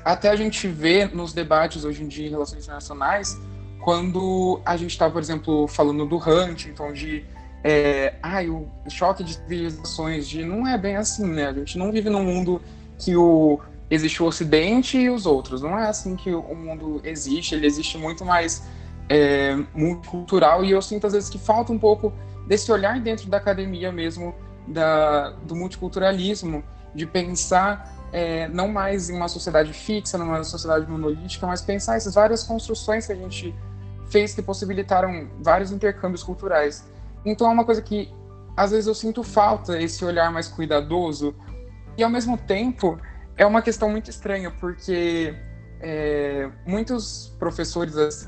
até a gente vê nos debates hoje em dia em relações internacionais, quando a gente está, por exemplo, falando do Huntington, de é, ai, o choque de civilizações, de não é bem assim, né? A gente não vive num mundo que o existe o Ocidente e os outros. Não é assim que o mundo existe. Ele existe muito mais é, multicultural e eu sinto às vezes que falta um pouco desse olhar dentro da academia mesmo da, do multiculturalismo, de pensar é, não mais em uma sociedade fixa, numa sociedade monolítica, mas pensar essas várias construções que a gente fez que possibilitaram vários intercâmbios culturais. Então é uma coisa que às vezes eu sinto falta esse olhar mais cuidadoso e ao mesmo tempo é uma questão muito estranha porque é, muitos professores assim,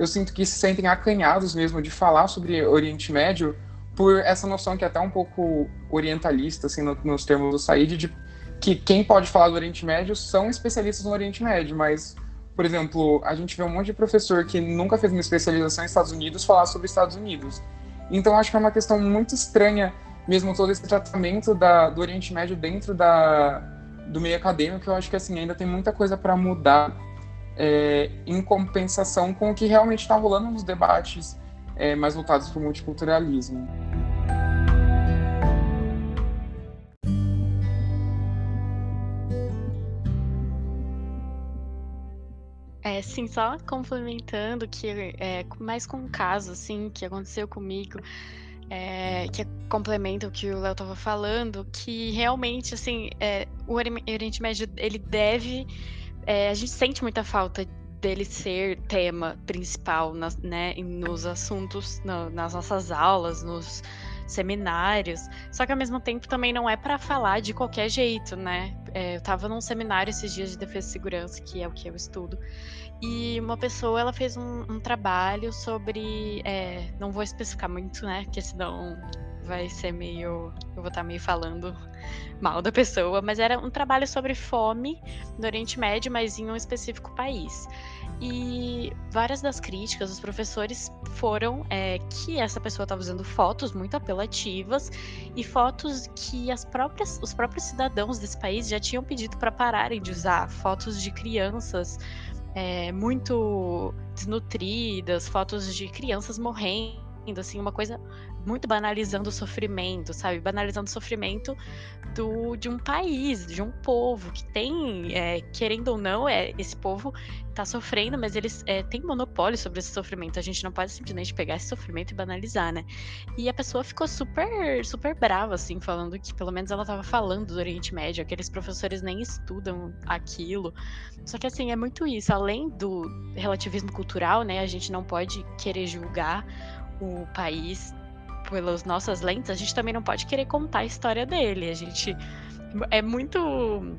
eu sinto que se sentem acanhados mesmo de falar sobre Oriente Médio por essa noção que é até um pouco orientalista, assim, no, nos termos do Said, de que quem pode falar do Oriente Médio são especialistas no Oriente Médio, mas, por exemplo, a gente vê um monte de professor que nunca fez uma especialização em Estados Unidos falar sobre Estados Unidos. Então, acho que é uma questão muito estranha, mesmo todo esse tratamento da, do Oriente Médio dentro da, do meio acadêmico, eu acho que, assim, ainda tem muita coisa para mudar é, em compensação com o que realmente está rolando nos debates é, mais voltados para o multiculturalismo. É, sim, só complementando que é, mais com um caso assim que aconteceu comigo, é, que complementa o que o Léo estava falando, que realmente assim é, o Oriente Médio ele deve é, a gente sente muita falta dele ser tema principal nas, né, nos assuntos, no, nas nossas aulas, nos seminários. Só que ao mesmo tempo também não é para falar de qualquer jeito, né? É, eu estava num seminário esses dias de defesa e segurança, que é o que eu estudo, e uma pessoa ela fez um, um trabalho sobre, é, não vou especificar muito, né? Porque senão vai ser meio. Eu vou estar meio falando mal da pessoa, mas era um trabalho sobre fome no Oriente Médio, mas em um específico país. E várias das críticas dos professores foram é, que essa pessoa estava usando fotos muito apelativas e fotos que as próprias, os próprios cidadãos desse país já tinham pedido para pararem de usar fotos de crianças é, muito desnutridas, fotos de crianças morrendo, assim, uma coisa muito banalizando o sofrimento, sabe? Banalizando o sofrimento do, de um país, de um povo que tem, é, querendo ou não, é, esse povo está sofrendo, mas eles é, têm monopólio sobre esse sofrimento. A gente não pode simplesmente pegar esse sofrimento e banalizar, né? E a pessoa ficou super, super brava, assim, falando que pelo menos ela estava falando do Oriente Médio, aqueles professores nem estudam aquilo. Só que, assim, é muito isso. Além do relativismo cultural, né? A gente não pode querer julgar o país pelas nossas lentes, a gente também não pode querer contar a história dele. A gente é muito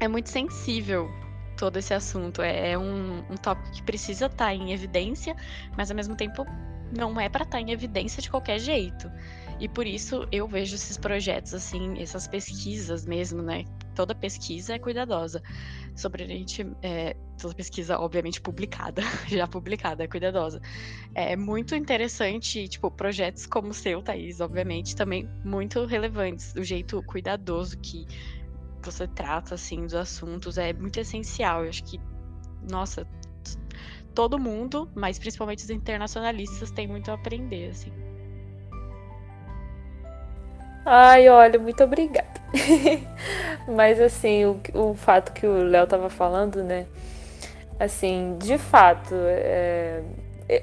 é muito sensível todo esse assunto. É, é um, um tópico que precisa estar tá em evidência, mas ao mesmo tempo não é para estar tá em evidência de qualquer jeito. E por isso eu vejo esses projetos assim, essas pesquisas mesmo, né? Toda pesquisa é cuidadosa sobre a gente, é, toda pesquisa, obviamente, publicada, *laughs* já publicada, é cuidadosa. É muito interessante, tipo, projetos como o seu, Thaís, obviamente, também muito relevantes. O jeito cuidadoso que você trata, assim, dos assuntos é muito essencial. Eu acho que, nossa, todo mundo, mas principalmente os internacionalistas, tem muito a aprender, assim. Ai, olha, muito obrigada. *laughs* Mas assim, o, o fato que o Léo tava falando, né? Assim, de fato, é,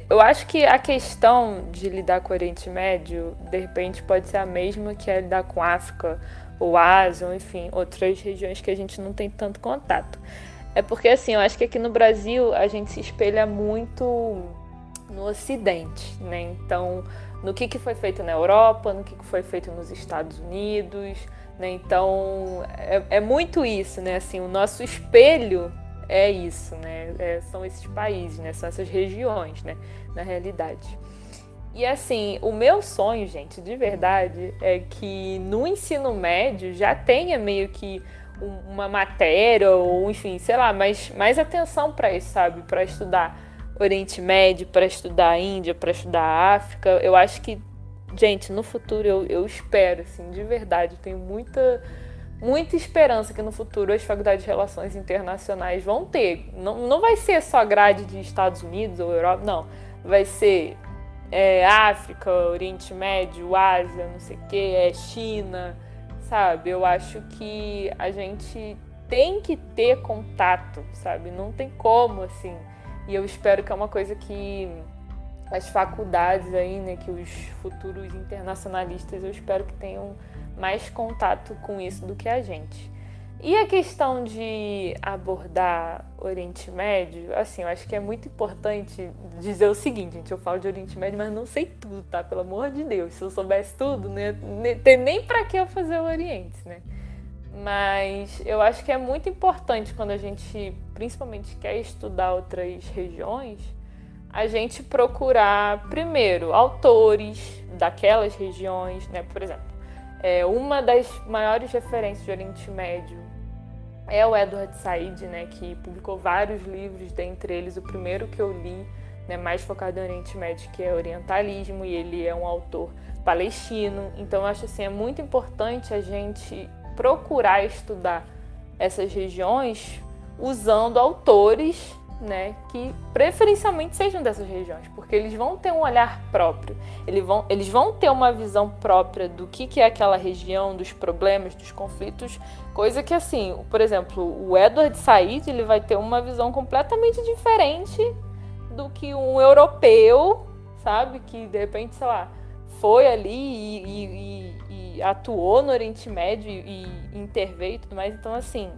eu acho que a questão de lidar com o Oriente Médio, de repente, pode ser a mesma que é lidar com África, ou Ásia, ou enfim, outras regiões que a gente não tem tanto contato. É porque, assim, eu acho que aqui no Brasil a gente se espelha muito no Ocidente, né? Então, no que, que foi feito na Europa, no que, que foi feito nos Estados Unidos, né? Então, é, é muito isso, né? Assim, o nosso espelho é isso, né? É, são esses países, né? São essas regiões, né? Na realidade. E assim, o meu sonho, gente, de verdade, é que no ensino médio já tenha meio que uma matéria ou enfim, sei lá, mais, mais atenção para isso, sabe? Para estudar Oriente Médio, para estudar Índia, para estudar África. Eu acho que, gente, no futuro eu, eu espero, assim, de verdade, tenho muita muita esperança que no futuro as faculdades de relações internacionais vão ter. Não, não vai ser só grade de Estados Unidos ou Europa, não. Vai ser é, África, Oriente Médio, Ásia, não sei o que, é China, sabe? Eu acho que a gente tem que ter contato, sabe? Não tem como, assim. E eu espero que é uma coisa que as faculdades aí, né, que os futuros internacionalistas, eu espero que tenham mais contato com isso do que a gente. E a questão de abordar Oriente Médio, assim, eu acho que é muito importante dizer o seguinte, gente, eu falo de Oriente Médio, mas não sei tudo, tá? Pelo amor de Deus, se eu soubesse tudo, né, tem nem para que eu fazer o Oriente, né? Mas eu acho que é muito importante quando a gente, principalmente, quer estudar outras regiões, a gente procurar primeiro autores daquelas regiões, né? Por exemplo, é, uma das maiores referências de Oriente Médio é o Edward Said, né, que publicou vários livros, dentre eles o primeiro que eu li, né, mais focado em Oriente Médio, que é Orientalismo, e ele é um autor palestino. Então, eu acho assim, é muito importante a gente procurar estudar essas regiões usando autores né, que preferencialmente sejam dessas regiões, porque eles vão ter um olhar próprio, eles vão, eles vão ter uma visão própria do que, que é aquela região, dos problemas, dos conflitos, coisa que assim, por exemplo, o Edward Said ele vai ter uma visão completamente diferente do que um europeu, sabe, que de repente, sei lá, foi ali e, e, e, e atuou no Oriente Médio e, interveio e tudo mais, então assim,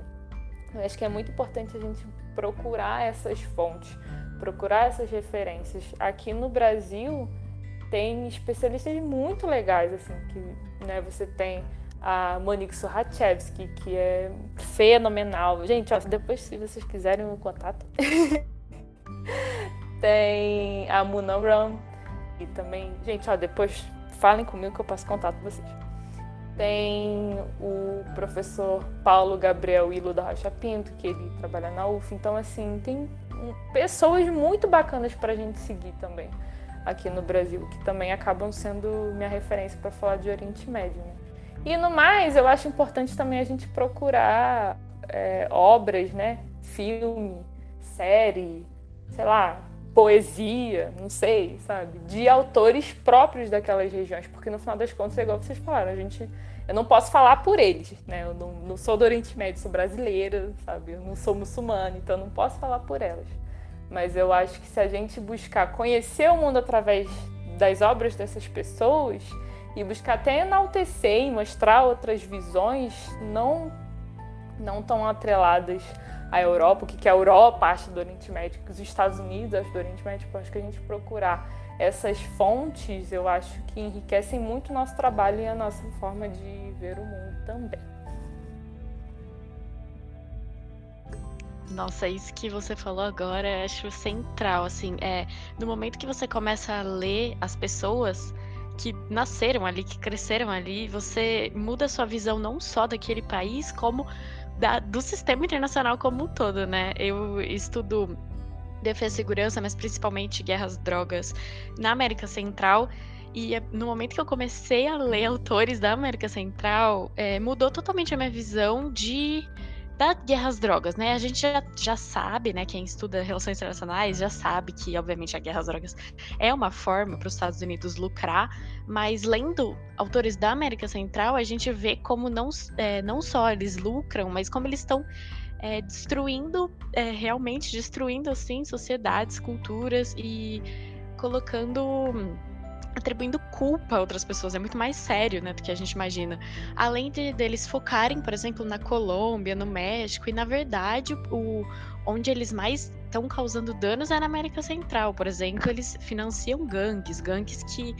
eu acho que é muito importante a gente procurar essas fontes, procurar essas referências. Aqui no Brasil tem especialistas muito legais, assim, que né, você tem a Monique Suhachevsky, que é fenomenal. Gente, ó, depois se vocês quiserem o contato. *laughs* tem a Munan Ram, e também, gente, ó, depois falem comigo que eu passo contato com vocês tem o professor Paulo Gabriel Ilo da Rocha Pinto, que ele trabalha na UF. Então, assim, tem pessoas muito bacanas para a gente seguir também aqui no Brasil, que também acabam sendo minha referência para falar de Oriente Médio. Né? E no mais, eu acho importante também a gente procurar é, obras, né? Filme, série, sei lá, poesia, não sei, sabe, de autores próprios daquelas regiões, porque no final das contas, é igual vocês falaram, a gente, eu não posso falar por eles, né? Eu não, não sou do Oriente Médio, sou brasileira, sabe? Eu não sou muçulmana, então eu não posso falar por elas. Mas eu acho que se a gente buscar conhecer o mundo através das obras dessas pessoas e buscar até enaltecer e mostrar outras visões, não não tão atreladas a Europa, o que, que a Europa acha do Oriente Médio, o que os Estados Unidos acham do Oriente Médio. Eu acho que a gente procurar essas fontes, eu acho que enriquecem muito o nosso trabalho e a nossa forma de ver o mundo também. Nossa, isso que você falou agora eu acho central, assim, é no momento que você começa a ler as pessoas que nasceram ali, que cresceram ali, você muda a sua visão não só daquele país, como da, do sistema internacional como um todo, né? Eu estudo defesa e segurança, mas principalmente guerras drogas na América Central. E é, no momento que eu comecei a ler autores da América Central, é, mudou totalmente a minha visão de da guerra às drogas, né? A gente já, já sabe, né? Quem estuda relações internacionais já sabe que, obviamente, a guerra às drogas é uma forma para os Estados Unidos lucrar, mas lendo autores da América Central, a gente vê como não, é, não só eles lucram, mas como eles estão é, destruindo, é, realmente destruindo, assim, sociedades, culturas e colocando atribuindo culpa a outras pessoas. É muito mais sério, né, do que a gente imagina. Além de deles focarem, por exemplo, na Colômbia, no México, e na verdade, o, onde eles mais estão causando danos é na América Central. Por exemplo, eles financiam gangues, gangues que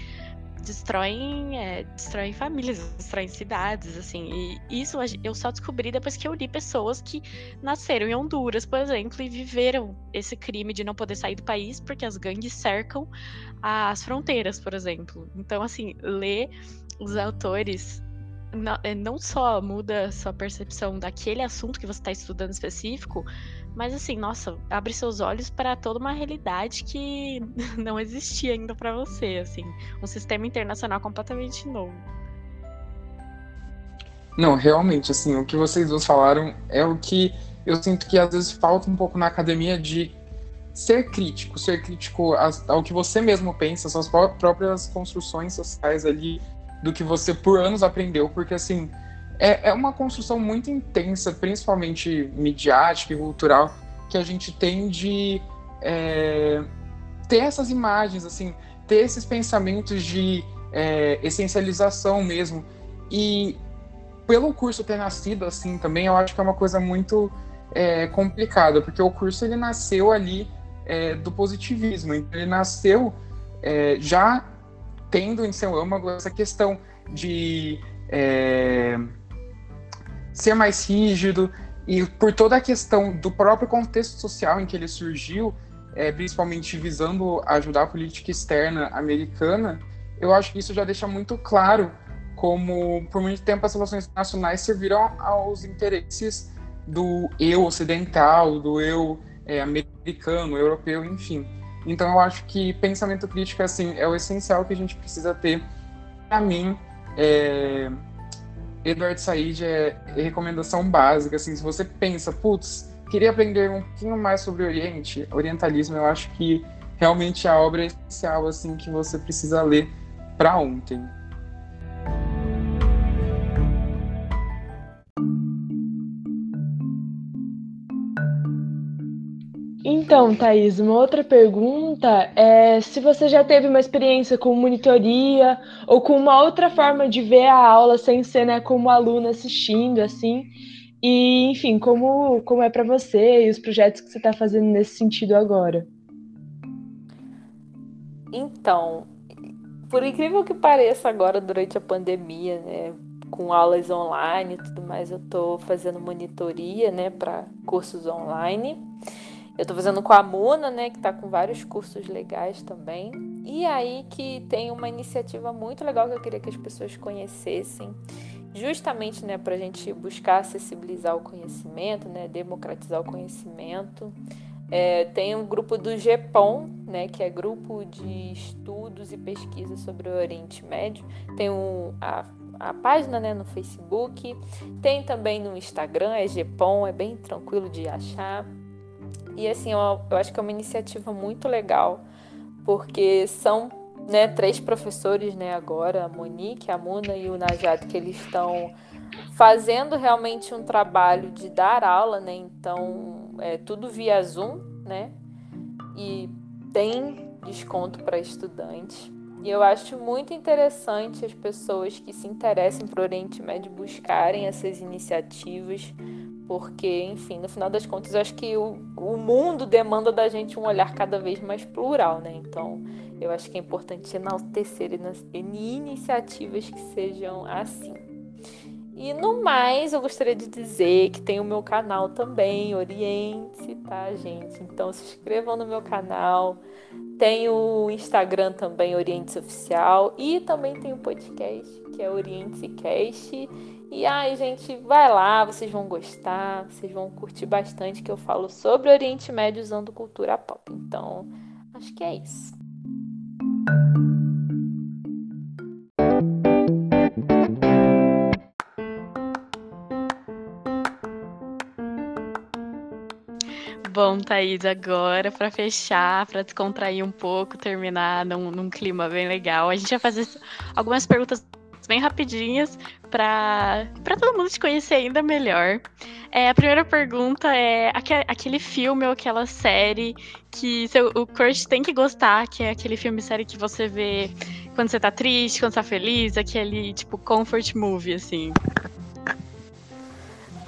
destroem, é, destroem famílias, destroem cidades, assim. E isso eu só descobri depois que eu li pessoas que nasceram em Honduras, por exemplo, e viveram esse crime de não poder sair do país porque as gangues cercam as fronteiras, por exemplo. Então, assim, ler os autores não, é, não só muda sua percepção daquele assunto que você está estudando específico, mas assim, nossa, abre seus olhos para toda uma realidade que *laughs* não existia ainda para você, assim, um sistema internacional completamente novo. Não, realmente, assim, o que vocês dois falaram é o que eu sinto que às vezes falta um pouco na academia de ser crítico, ser crítico ao que você mesmo pensa, suas próprias construções sociais ali, do que você por anos aprendeu, porque assim, é, é uma construção muito intensa, principalmente midiática e cultural, que a gente tem de é, ter essas imagens, assim, ter esses pensamentos de é, essencialização mesmo. E pelo curso ter nascido assim também, eu acho que é uma coisa muito é, complicada, porque o curso ele nasceu ali é, do positivismo, então ele nasceu é, já tendo em seu âmago essa questão de é, ser mais rígido e por toda a questão do próprio contexto social em que ele surgiu, é, principalmente visando ajudar a política externa americana, eu acho que isso já deixa muito claro como por muito tempo as relações internacionais serviram aos interesses do eu ocidental, do eu é, americano, europeu, enfim. Então eu acho que pensamento crítico assim é o essencial que a gente precisa ter. Para mim, é, Edward Said é recomendação básica. Assim, se você pensa, putz, queria aprender um pouquinho mais sobre Oriente, Orientalismo, eu acho que realmente é a obra essencial assim que você precisa ler para ontem. Então, Thaís, uma outra pergunta é se você já teve uma experiência com monitoria ou com uma outra forma de ver a aula sem ser né, como aluno assistindo, assim. E, enfim, como, como é para você e os projetos que você está fazendo nesse sentido agora? Então, por incrível que pareça, agora durante a pandemia, né, com aulas online e tudo mais, eu estou fazendo monitoria, né, para cursos online. Eu tô fazendo com a Muna, né, que tá com vários cursos legais também. E aí que tem uma iniciativa muito legal que eu queria que as pessoas conhecessem, justamente, né, pra gente buscar acessibilizar o conhecimento, né, democratizar o conhecimento. É, tem um grupo do GEPOM, né, que é Grupo de Estudos e Pesquisas sobre o Oriente Médio. Tem um, a, a página né, no Facebook, tem também no Instagram, é GEPOM, é bem tranquilo de achar. E assim, eu, eu acho que é uma iniciativa muito legal, porque são né, três professores né, agora, a Monique, a Muna e o Najat, que eles estão fazendo realmente um trabalho de dar aula, né? Então, é tudo via Zoom, né? E tem desconto para estudantes. E eu acho muito interessante as pessoas que se interessem por Oriente Médio buscarem essas iniciativas, porque, enfim, no final das contas, eu acho que o, o mundo demanda da gente um olhar cada vez mais plural, né? Então, eu acho que é importante enaltecer iniciativas que sejam assim. E no mais, eu gostaria de dizer que tem o meu canal também, Oriente, tá, gente? Então se inscrevam no meu canal. Tem o Instagram também, Oriente Oficial. E também tem o podcast, que é Oriente Cast. E ai, gente, vai lá, vocês vão gostar, vocês vão curtir bastante que eu falo sobre Oriente Médio usando cultura pop. Então, acho que é isso. Bom, Thaís, agora para fechar, para descontrair um pouco, terminar num, num clima bem legal, a gente vai fazer algumas perguntas bem rapidinhas para todo mundo te conhecer ainda melhor. É, a primeira pergunta é aquele filme ou aquela série que seu, o crush tem que gostar, que é aquele filme série que você vê quando você tá triste, quando você tá feliz, aquele tipo comfort movie, assim.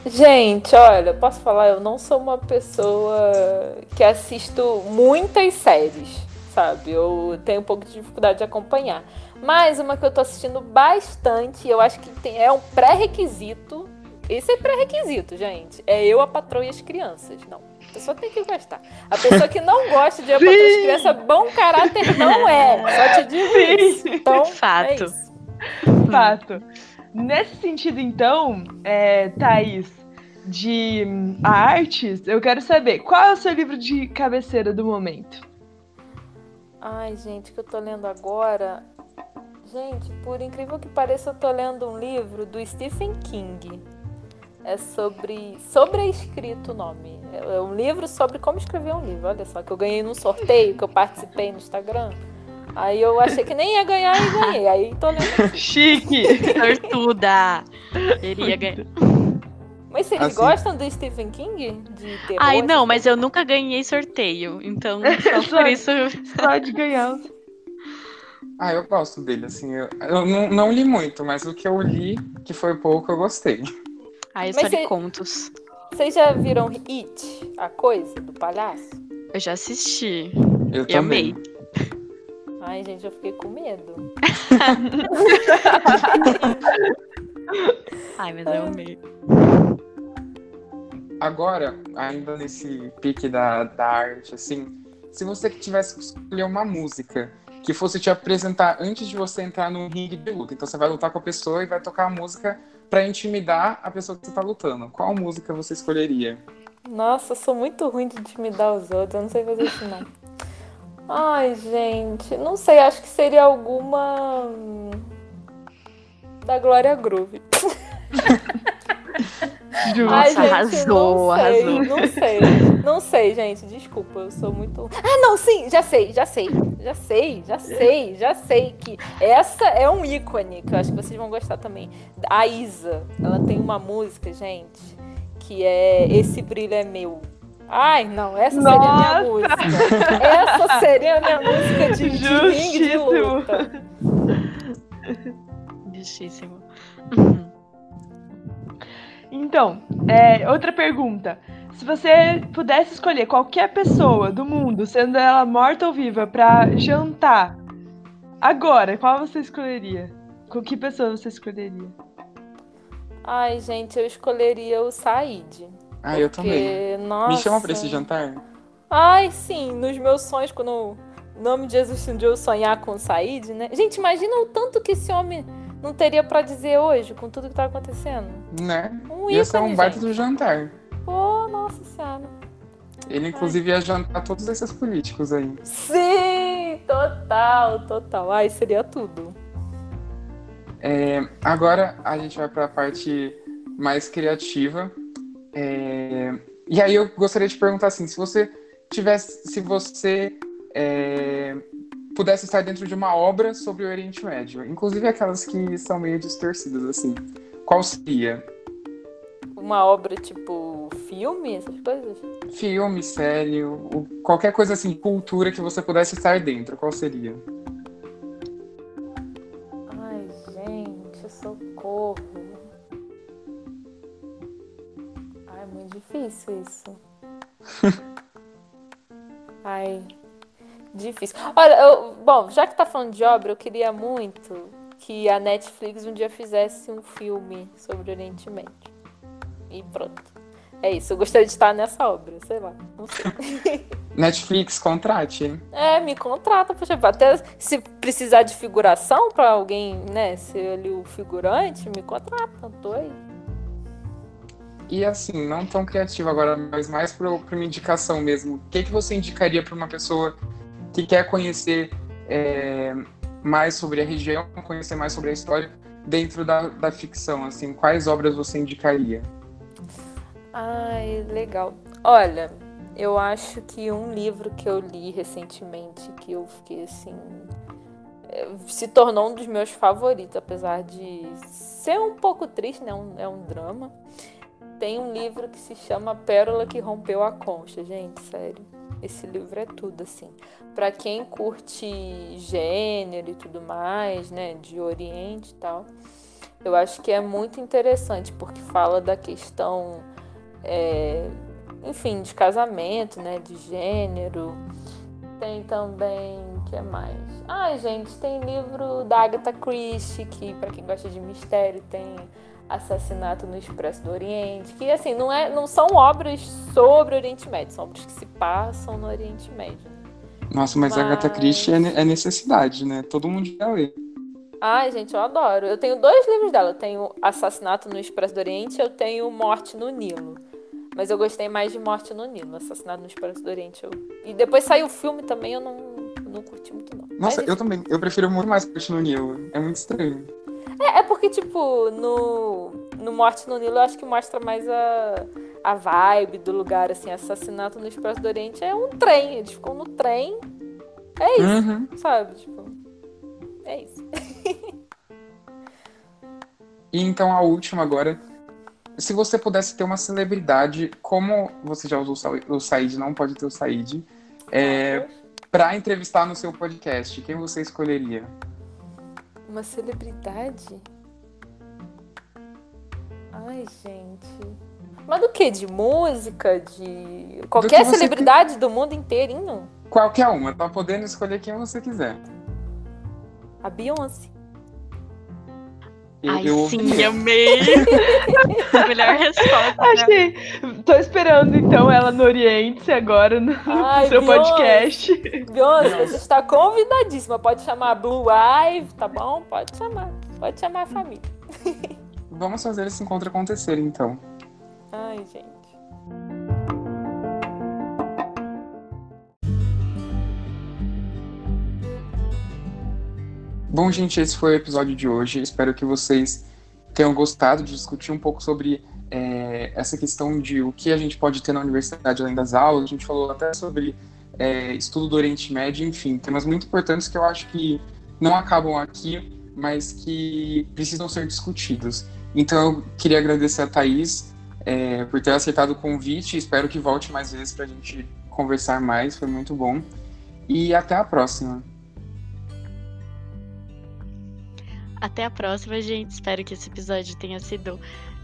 Gente, olha, posso falar, eu não sou uma pessoa que assisto muitas séries, sabe? Eu tenho um pouco de dificuldade de acompanhar. Mas uma que eu tô assistindo bastante, eu acho que tem, é um pré-requisito. Esse é pré-requisito, gente. É eu, a patroa e as crianças. Não. A pessoa tem que gostar. A pessoa que não gosta de eu, a patroa e as crianças, bom caráter não é. Só te digo isso. Então, Fato. É isso. Fato. Nesse sentido, então, é, Thaís, de artes, eu quero saber qual é o seu livro de cabeceira do momento? Ai, gente, que eu tô lendo agora. Gente, por incrível que pareça, eu tô lendo um livro do Stephen King. É sobre. Sobre a escrita o nome. É um livro sobre como escrever um livro. Olha só, que eu ganhei num sorteio que eu participei no Instagram. Aí eu achei que nem ia ganhar e ganhei. Aí tô lendo. Chique! *laughs* Sortuda! Queria ganhar. *laughs* Mas vocês Assim. gostam do Stephen King? De terror? Ai, não, mas eu nunca ganhei sorteio. Então, só *laughs* Só- por isso. Pode ganhar. Ah, eu gosto dele, assim. Eu, eu não, não li muito, mas o que eu li, que foi pouco, eu gostei. Ai, eu Mas só li contos. Vocês já viram It, a coisa do palhaço? Eu já assisti. Eu E também. amei. Ai, gente, eu fiquei com medo. *laughs* *laughs* Ai, mas eu amei. Agora, ainda nesse pique da, da arte, assim, se você tivesse que escolher uma música que fosse te apresentar antes de você entrar no ringue de luta, então você vai lutar com a pessoa e vai tocar a música pra intimidar a pessoa que você tá lutando. Qual música você escolheria? Nossa, eu sou muito ruim de intimidar os outros, eu não sei fazer isso não. Ai, gente, não sei, acho que seria alguma da Glória Groove. *laughs* Justo. Ai, Nossa, gente, arrasou, não sei, arrasou. Não sei, não sei, gente, desculpa, eu sou muito. Ah, não, sim, já sei, já sei, já sei, já sei, já sei que essa é um ícone que eu acho que vocês vão gostar também. A Isa, ela tem uma música, gente, que é Esse Brilho é Meu. Ai, não, essa seria a minha Nossa! música. Essa seria a minha música de, de ringue de luta. Justíssimo. Então, é, outra pergunta. Se você pudesse escolher qualquer pessoa do mundo, sendo ela morta ou viva, pra jantar, agora, qual você escolheria? Com que pessoa você escolheria? Ai, gente, eu escolheria o Said. Ah, eu também. Nossa. Me chama pra esse jantar? Ai, sim, nos meus sonhos, quando o nome de Jesus um dia eu sonhar com o Said, né? Gente, imagina o tanto que esse homem não teria pra dizer hoje, com tudo que tá acontecendo. Né? Um Ia ser ícone, um baita gente. do jantar. Pô, nossa senhora. Ele, inclusive, ia jantar todos esses políticos aí. Sim, total, total. Ai, seria tudo. É, agora a gente vai para a parte mais criativa. É, e aí eu gostaria de perguntar assim, se você tivesse, se você é, pudesse estar dentro de uma obra sobre o Oriente Médio, inclusive aquelas que são meio distorcidas assim, qual seria? Uma obra tipo filme, essas coisas? Filme, série, o- qualquer coisa assim, cultura que você pudesse estar dentro, qual seria? Ai, gente, socorro. Ai, é muito difícil isso. *laughs* Ai, difícil. Olha, eu, bom, já que tá falando de obra, eu queria muito que a Netflix um dia fizesse um filme sobre o Oriente Médio. E pronto. É isso, eu gostaria de estar nessa obra, sei lá, não sei. *laughs* *laughs* Netflix, contrate, hein? É, me contrata, poxa, até se precisar de figuração pra alguém, né, ser ali o figurante, me contrata, tô aí. E assim, não tão criativo agora, mas mais para uma indicação mesmo. O que, que você indicaria para uma pessoa que quer conhecer é, mais sobre a região, conhecer mais sobre a história dentro da, da ficção? Assim, quais obras você indicaria? Ai, legal. Olha, eu acho que um livro que eu li recentemente, que eu fiquei assim. eh, Se tornou um dos meus favoritos, apesar de ser um pouco triste, né? Um- é um drama. Tem um livro que se chama Pérola que Rompeu a Concha, gente, sério. Esse livro é tudo, assim. Para quem curte gênero e tudo mais, né, de Oriente e tal, eu acho que é muito interessante, porque fala da questão, é, enfim, de casamento, né, de gênero. Tem também, o que mais? Ai, gente, tem livro da Agatha Christie, que para quem gosta de mistério tem Assassinato no Expresso do Oriente, que assim, não, é, não são obras sobre o Oriente Médio, são obras que se passam no Oriente Médio. Nossa, mas, mas... Agatha Christie é, é necessidade, né? Todo mundo já lê. Ai, gente, eu adoro. Eu tenho dois livros dela. Eu tenho Assassinato no Expresso do Oriente eu tenho Morte no Nilo. Mas eu gostei mais de Morte no Nilo. Assassinato no Expresso do Oriente. Eu... E depois saiu o filme também, eu não, não curti muito, não. Nossa, Mas, eu também. Eu prefiro muito mais Morte no Nilo. É muito estranho. É, é porque, tipo, no, no Morte no Nilo, eu acho que mostra mais a, a vibe do lugar, assim. Assassinato no Expresso do Oriente é um trem. Eles ficam no trem. É isso, uhum. sabe? Tipo, é isso. e então a última agora. Se você pudesse ter uma celebridade, como você já usou o Said, não pode ter o Said, é, para entrevistar no seu podcast, quem você escolheria? Uma celebridade? Ai, gente. Mas do que? De música? De. Qualquer do celebridade do mundo inteirinho? Qualquer uma, tá podendo escolher quem você quiser. A Beyoncé. Eu, Ai, eu sim, amei! Melhor resposta. Achei. Né? Tô esperando, então, ela no Oriente agora no, Ai, seu podcast. Beyoncé, você está convidadíssima. Pode chamar Blue Eye, tá bom? Pode chamar. Pode chamar a família. Vamos fazer esse encontro acontecer, então. Ai, gente. Bom, gente, esse foi o episódio de hoje. Espero que vocês tenham gostado de discutir um pouco sobre é, essa questão de o que a gente pode ter na universidade além das aulas. A gente falou até sobre é, estudo do Oriente Médio, enfim, temas muito importantes que eu acho que não acabam aqui, mas que precisam ser discutidos. Então, eu queria agradecer a Thaís é, por ter aceitado o convite. Espero que volte mais vezes para a gente conversar mais. Foi muito bom. E até a próxima. Até a próxima, gente. Espero que esse episódio tenha sido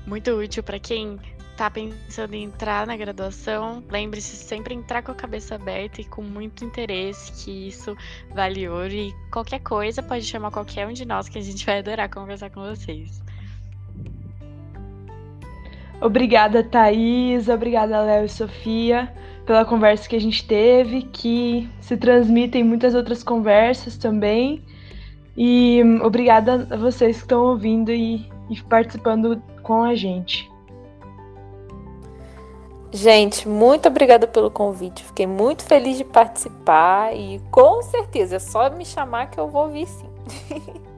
muito útil para quem está pensando em entrar na graduação. Lembre-se sempre entrar com a cabeça aberta e com muito interesse, que isso vale ouro. E qualquer coisa pode chamar qualquer um de nós que a gente vai adorar conversar com vocês. Obrigada, Thaís. Obrigada, Léo e Sofia, pela conversa que a gente teve, que se transmitem muitas outras conversas também. E obrigada a vocês que estão ouvindo e, e participando com a gente. Gente, muito obrigada pelo convite. Fiquei muito feliz de participar e com certeza é só me chamar que eu vou vir sim. *laughs*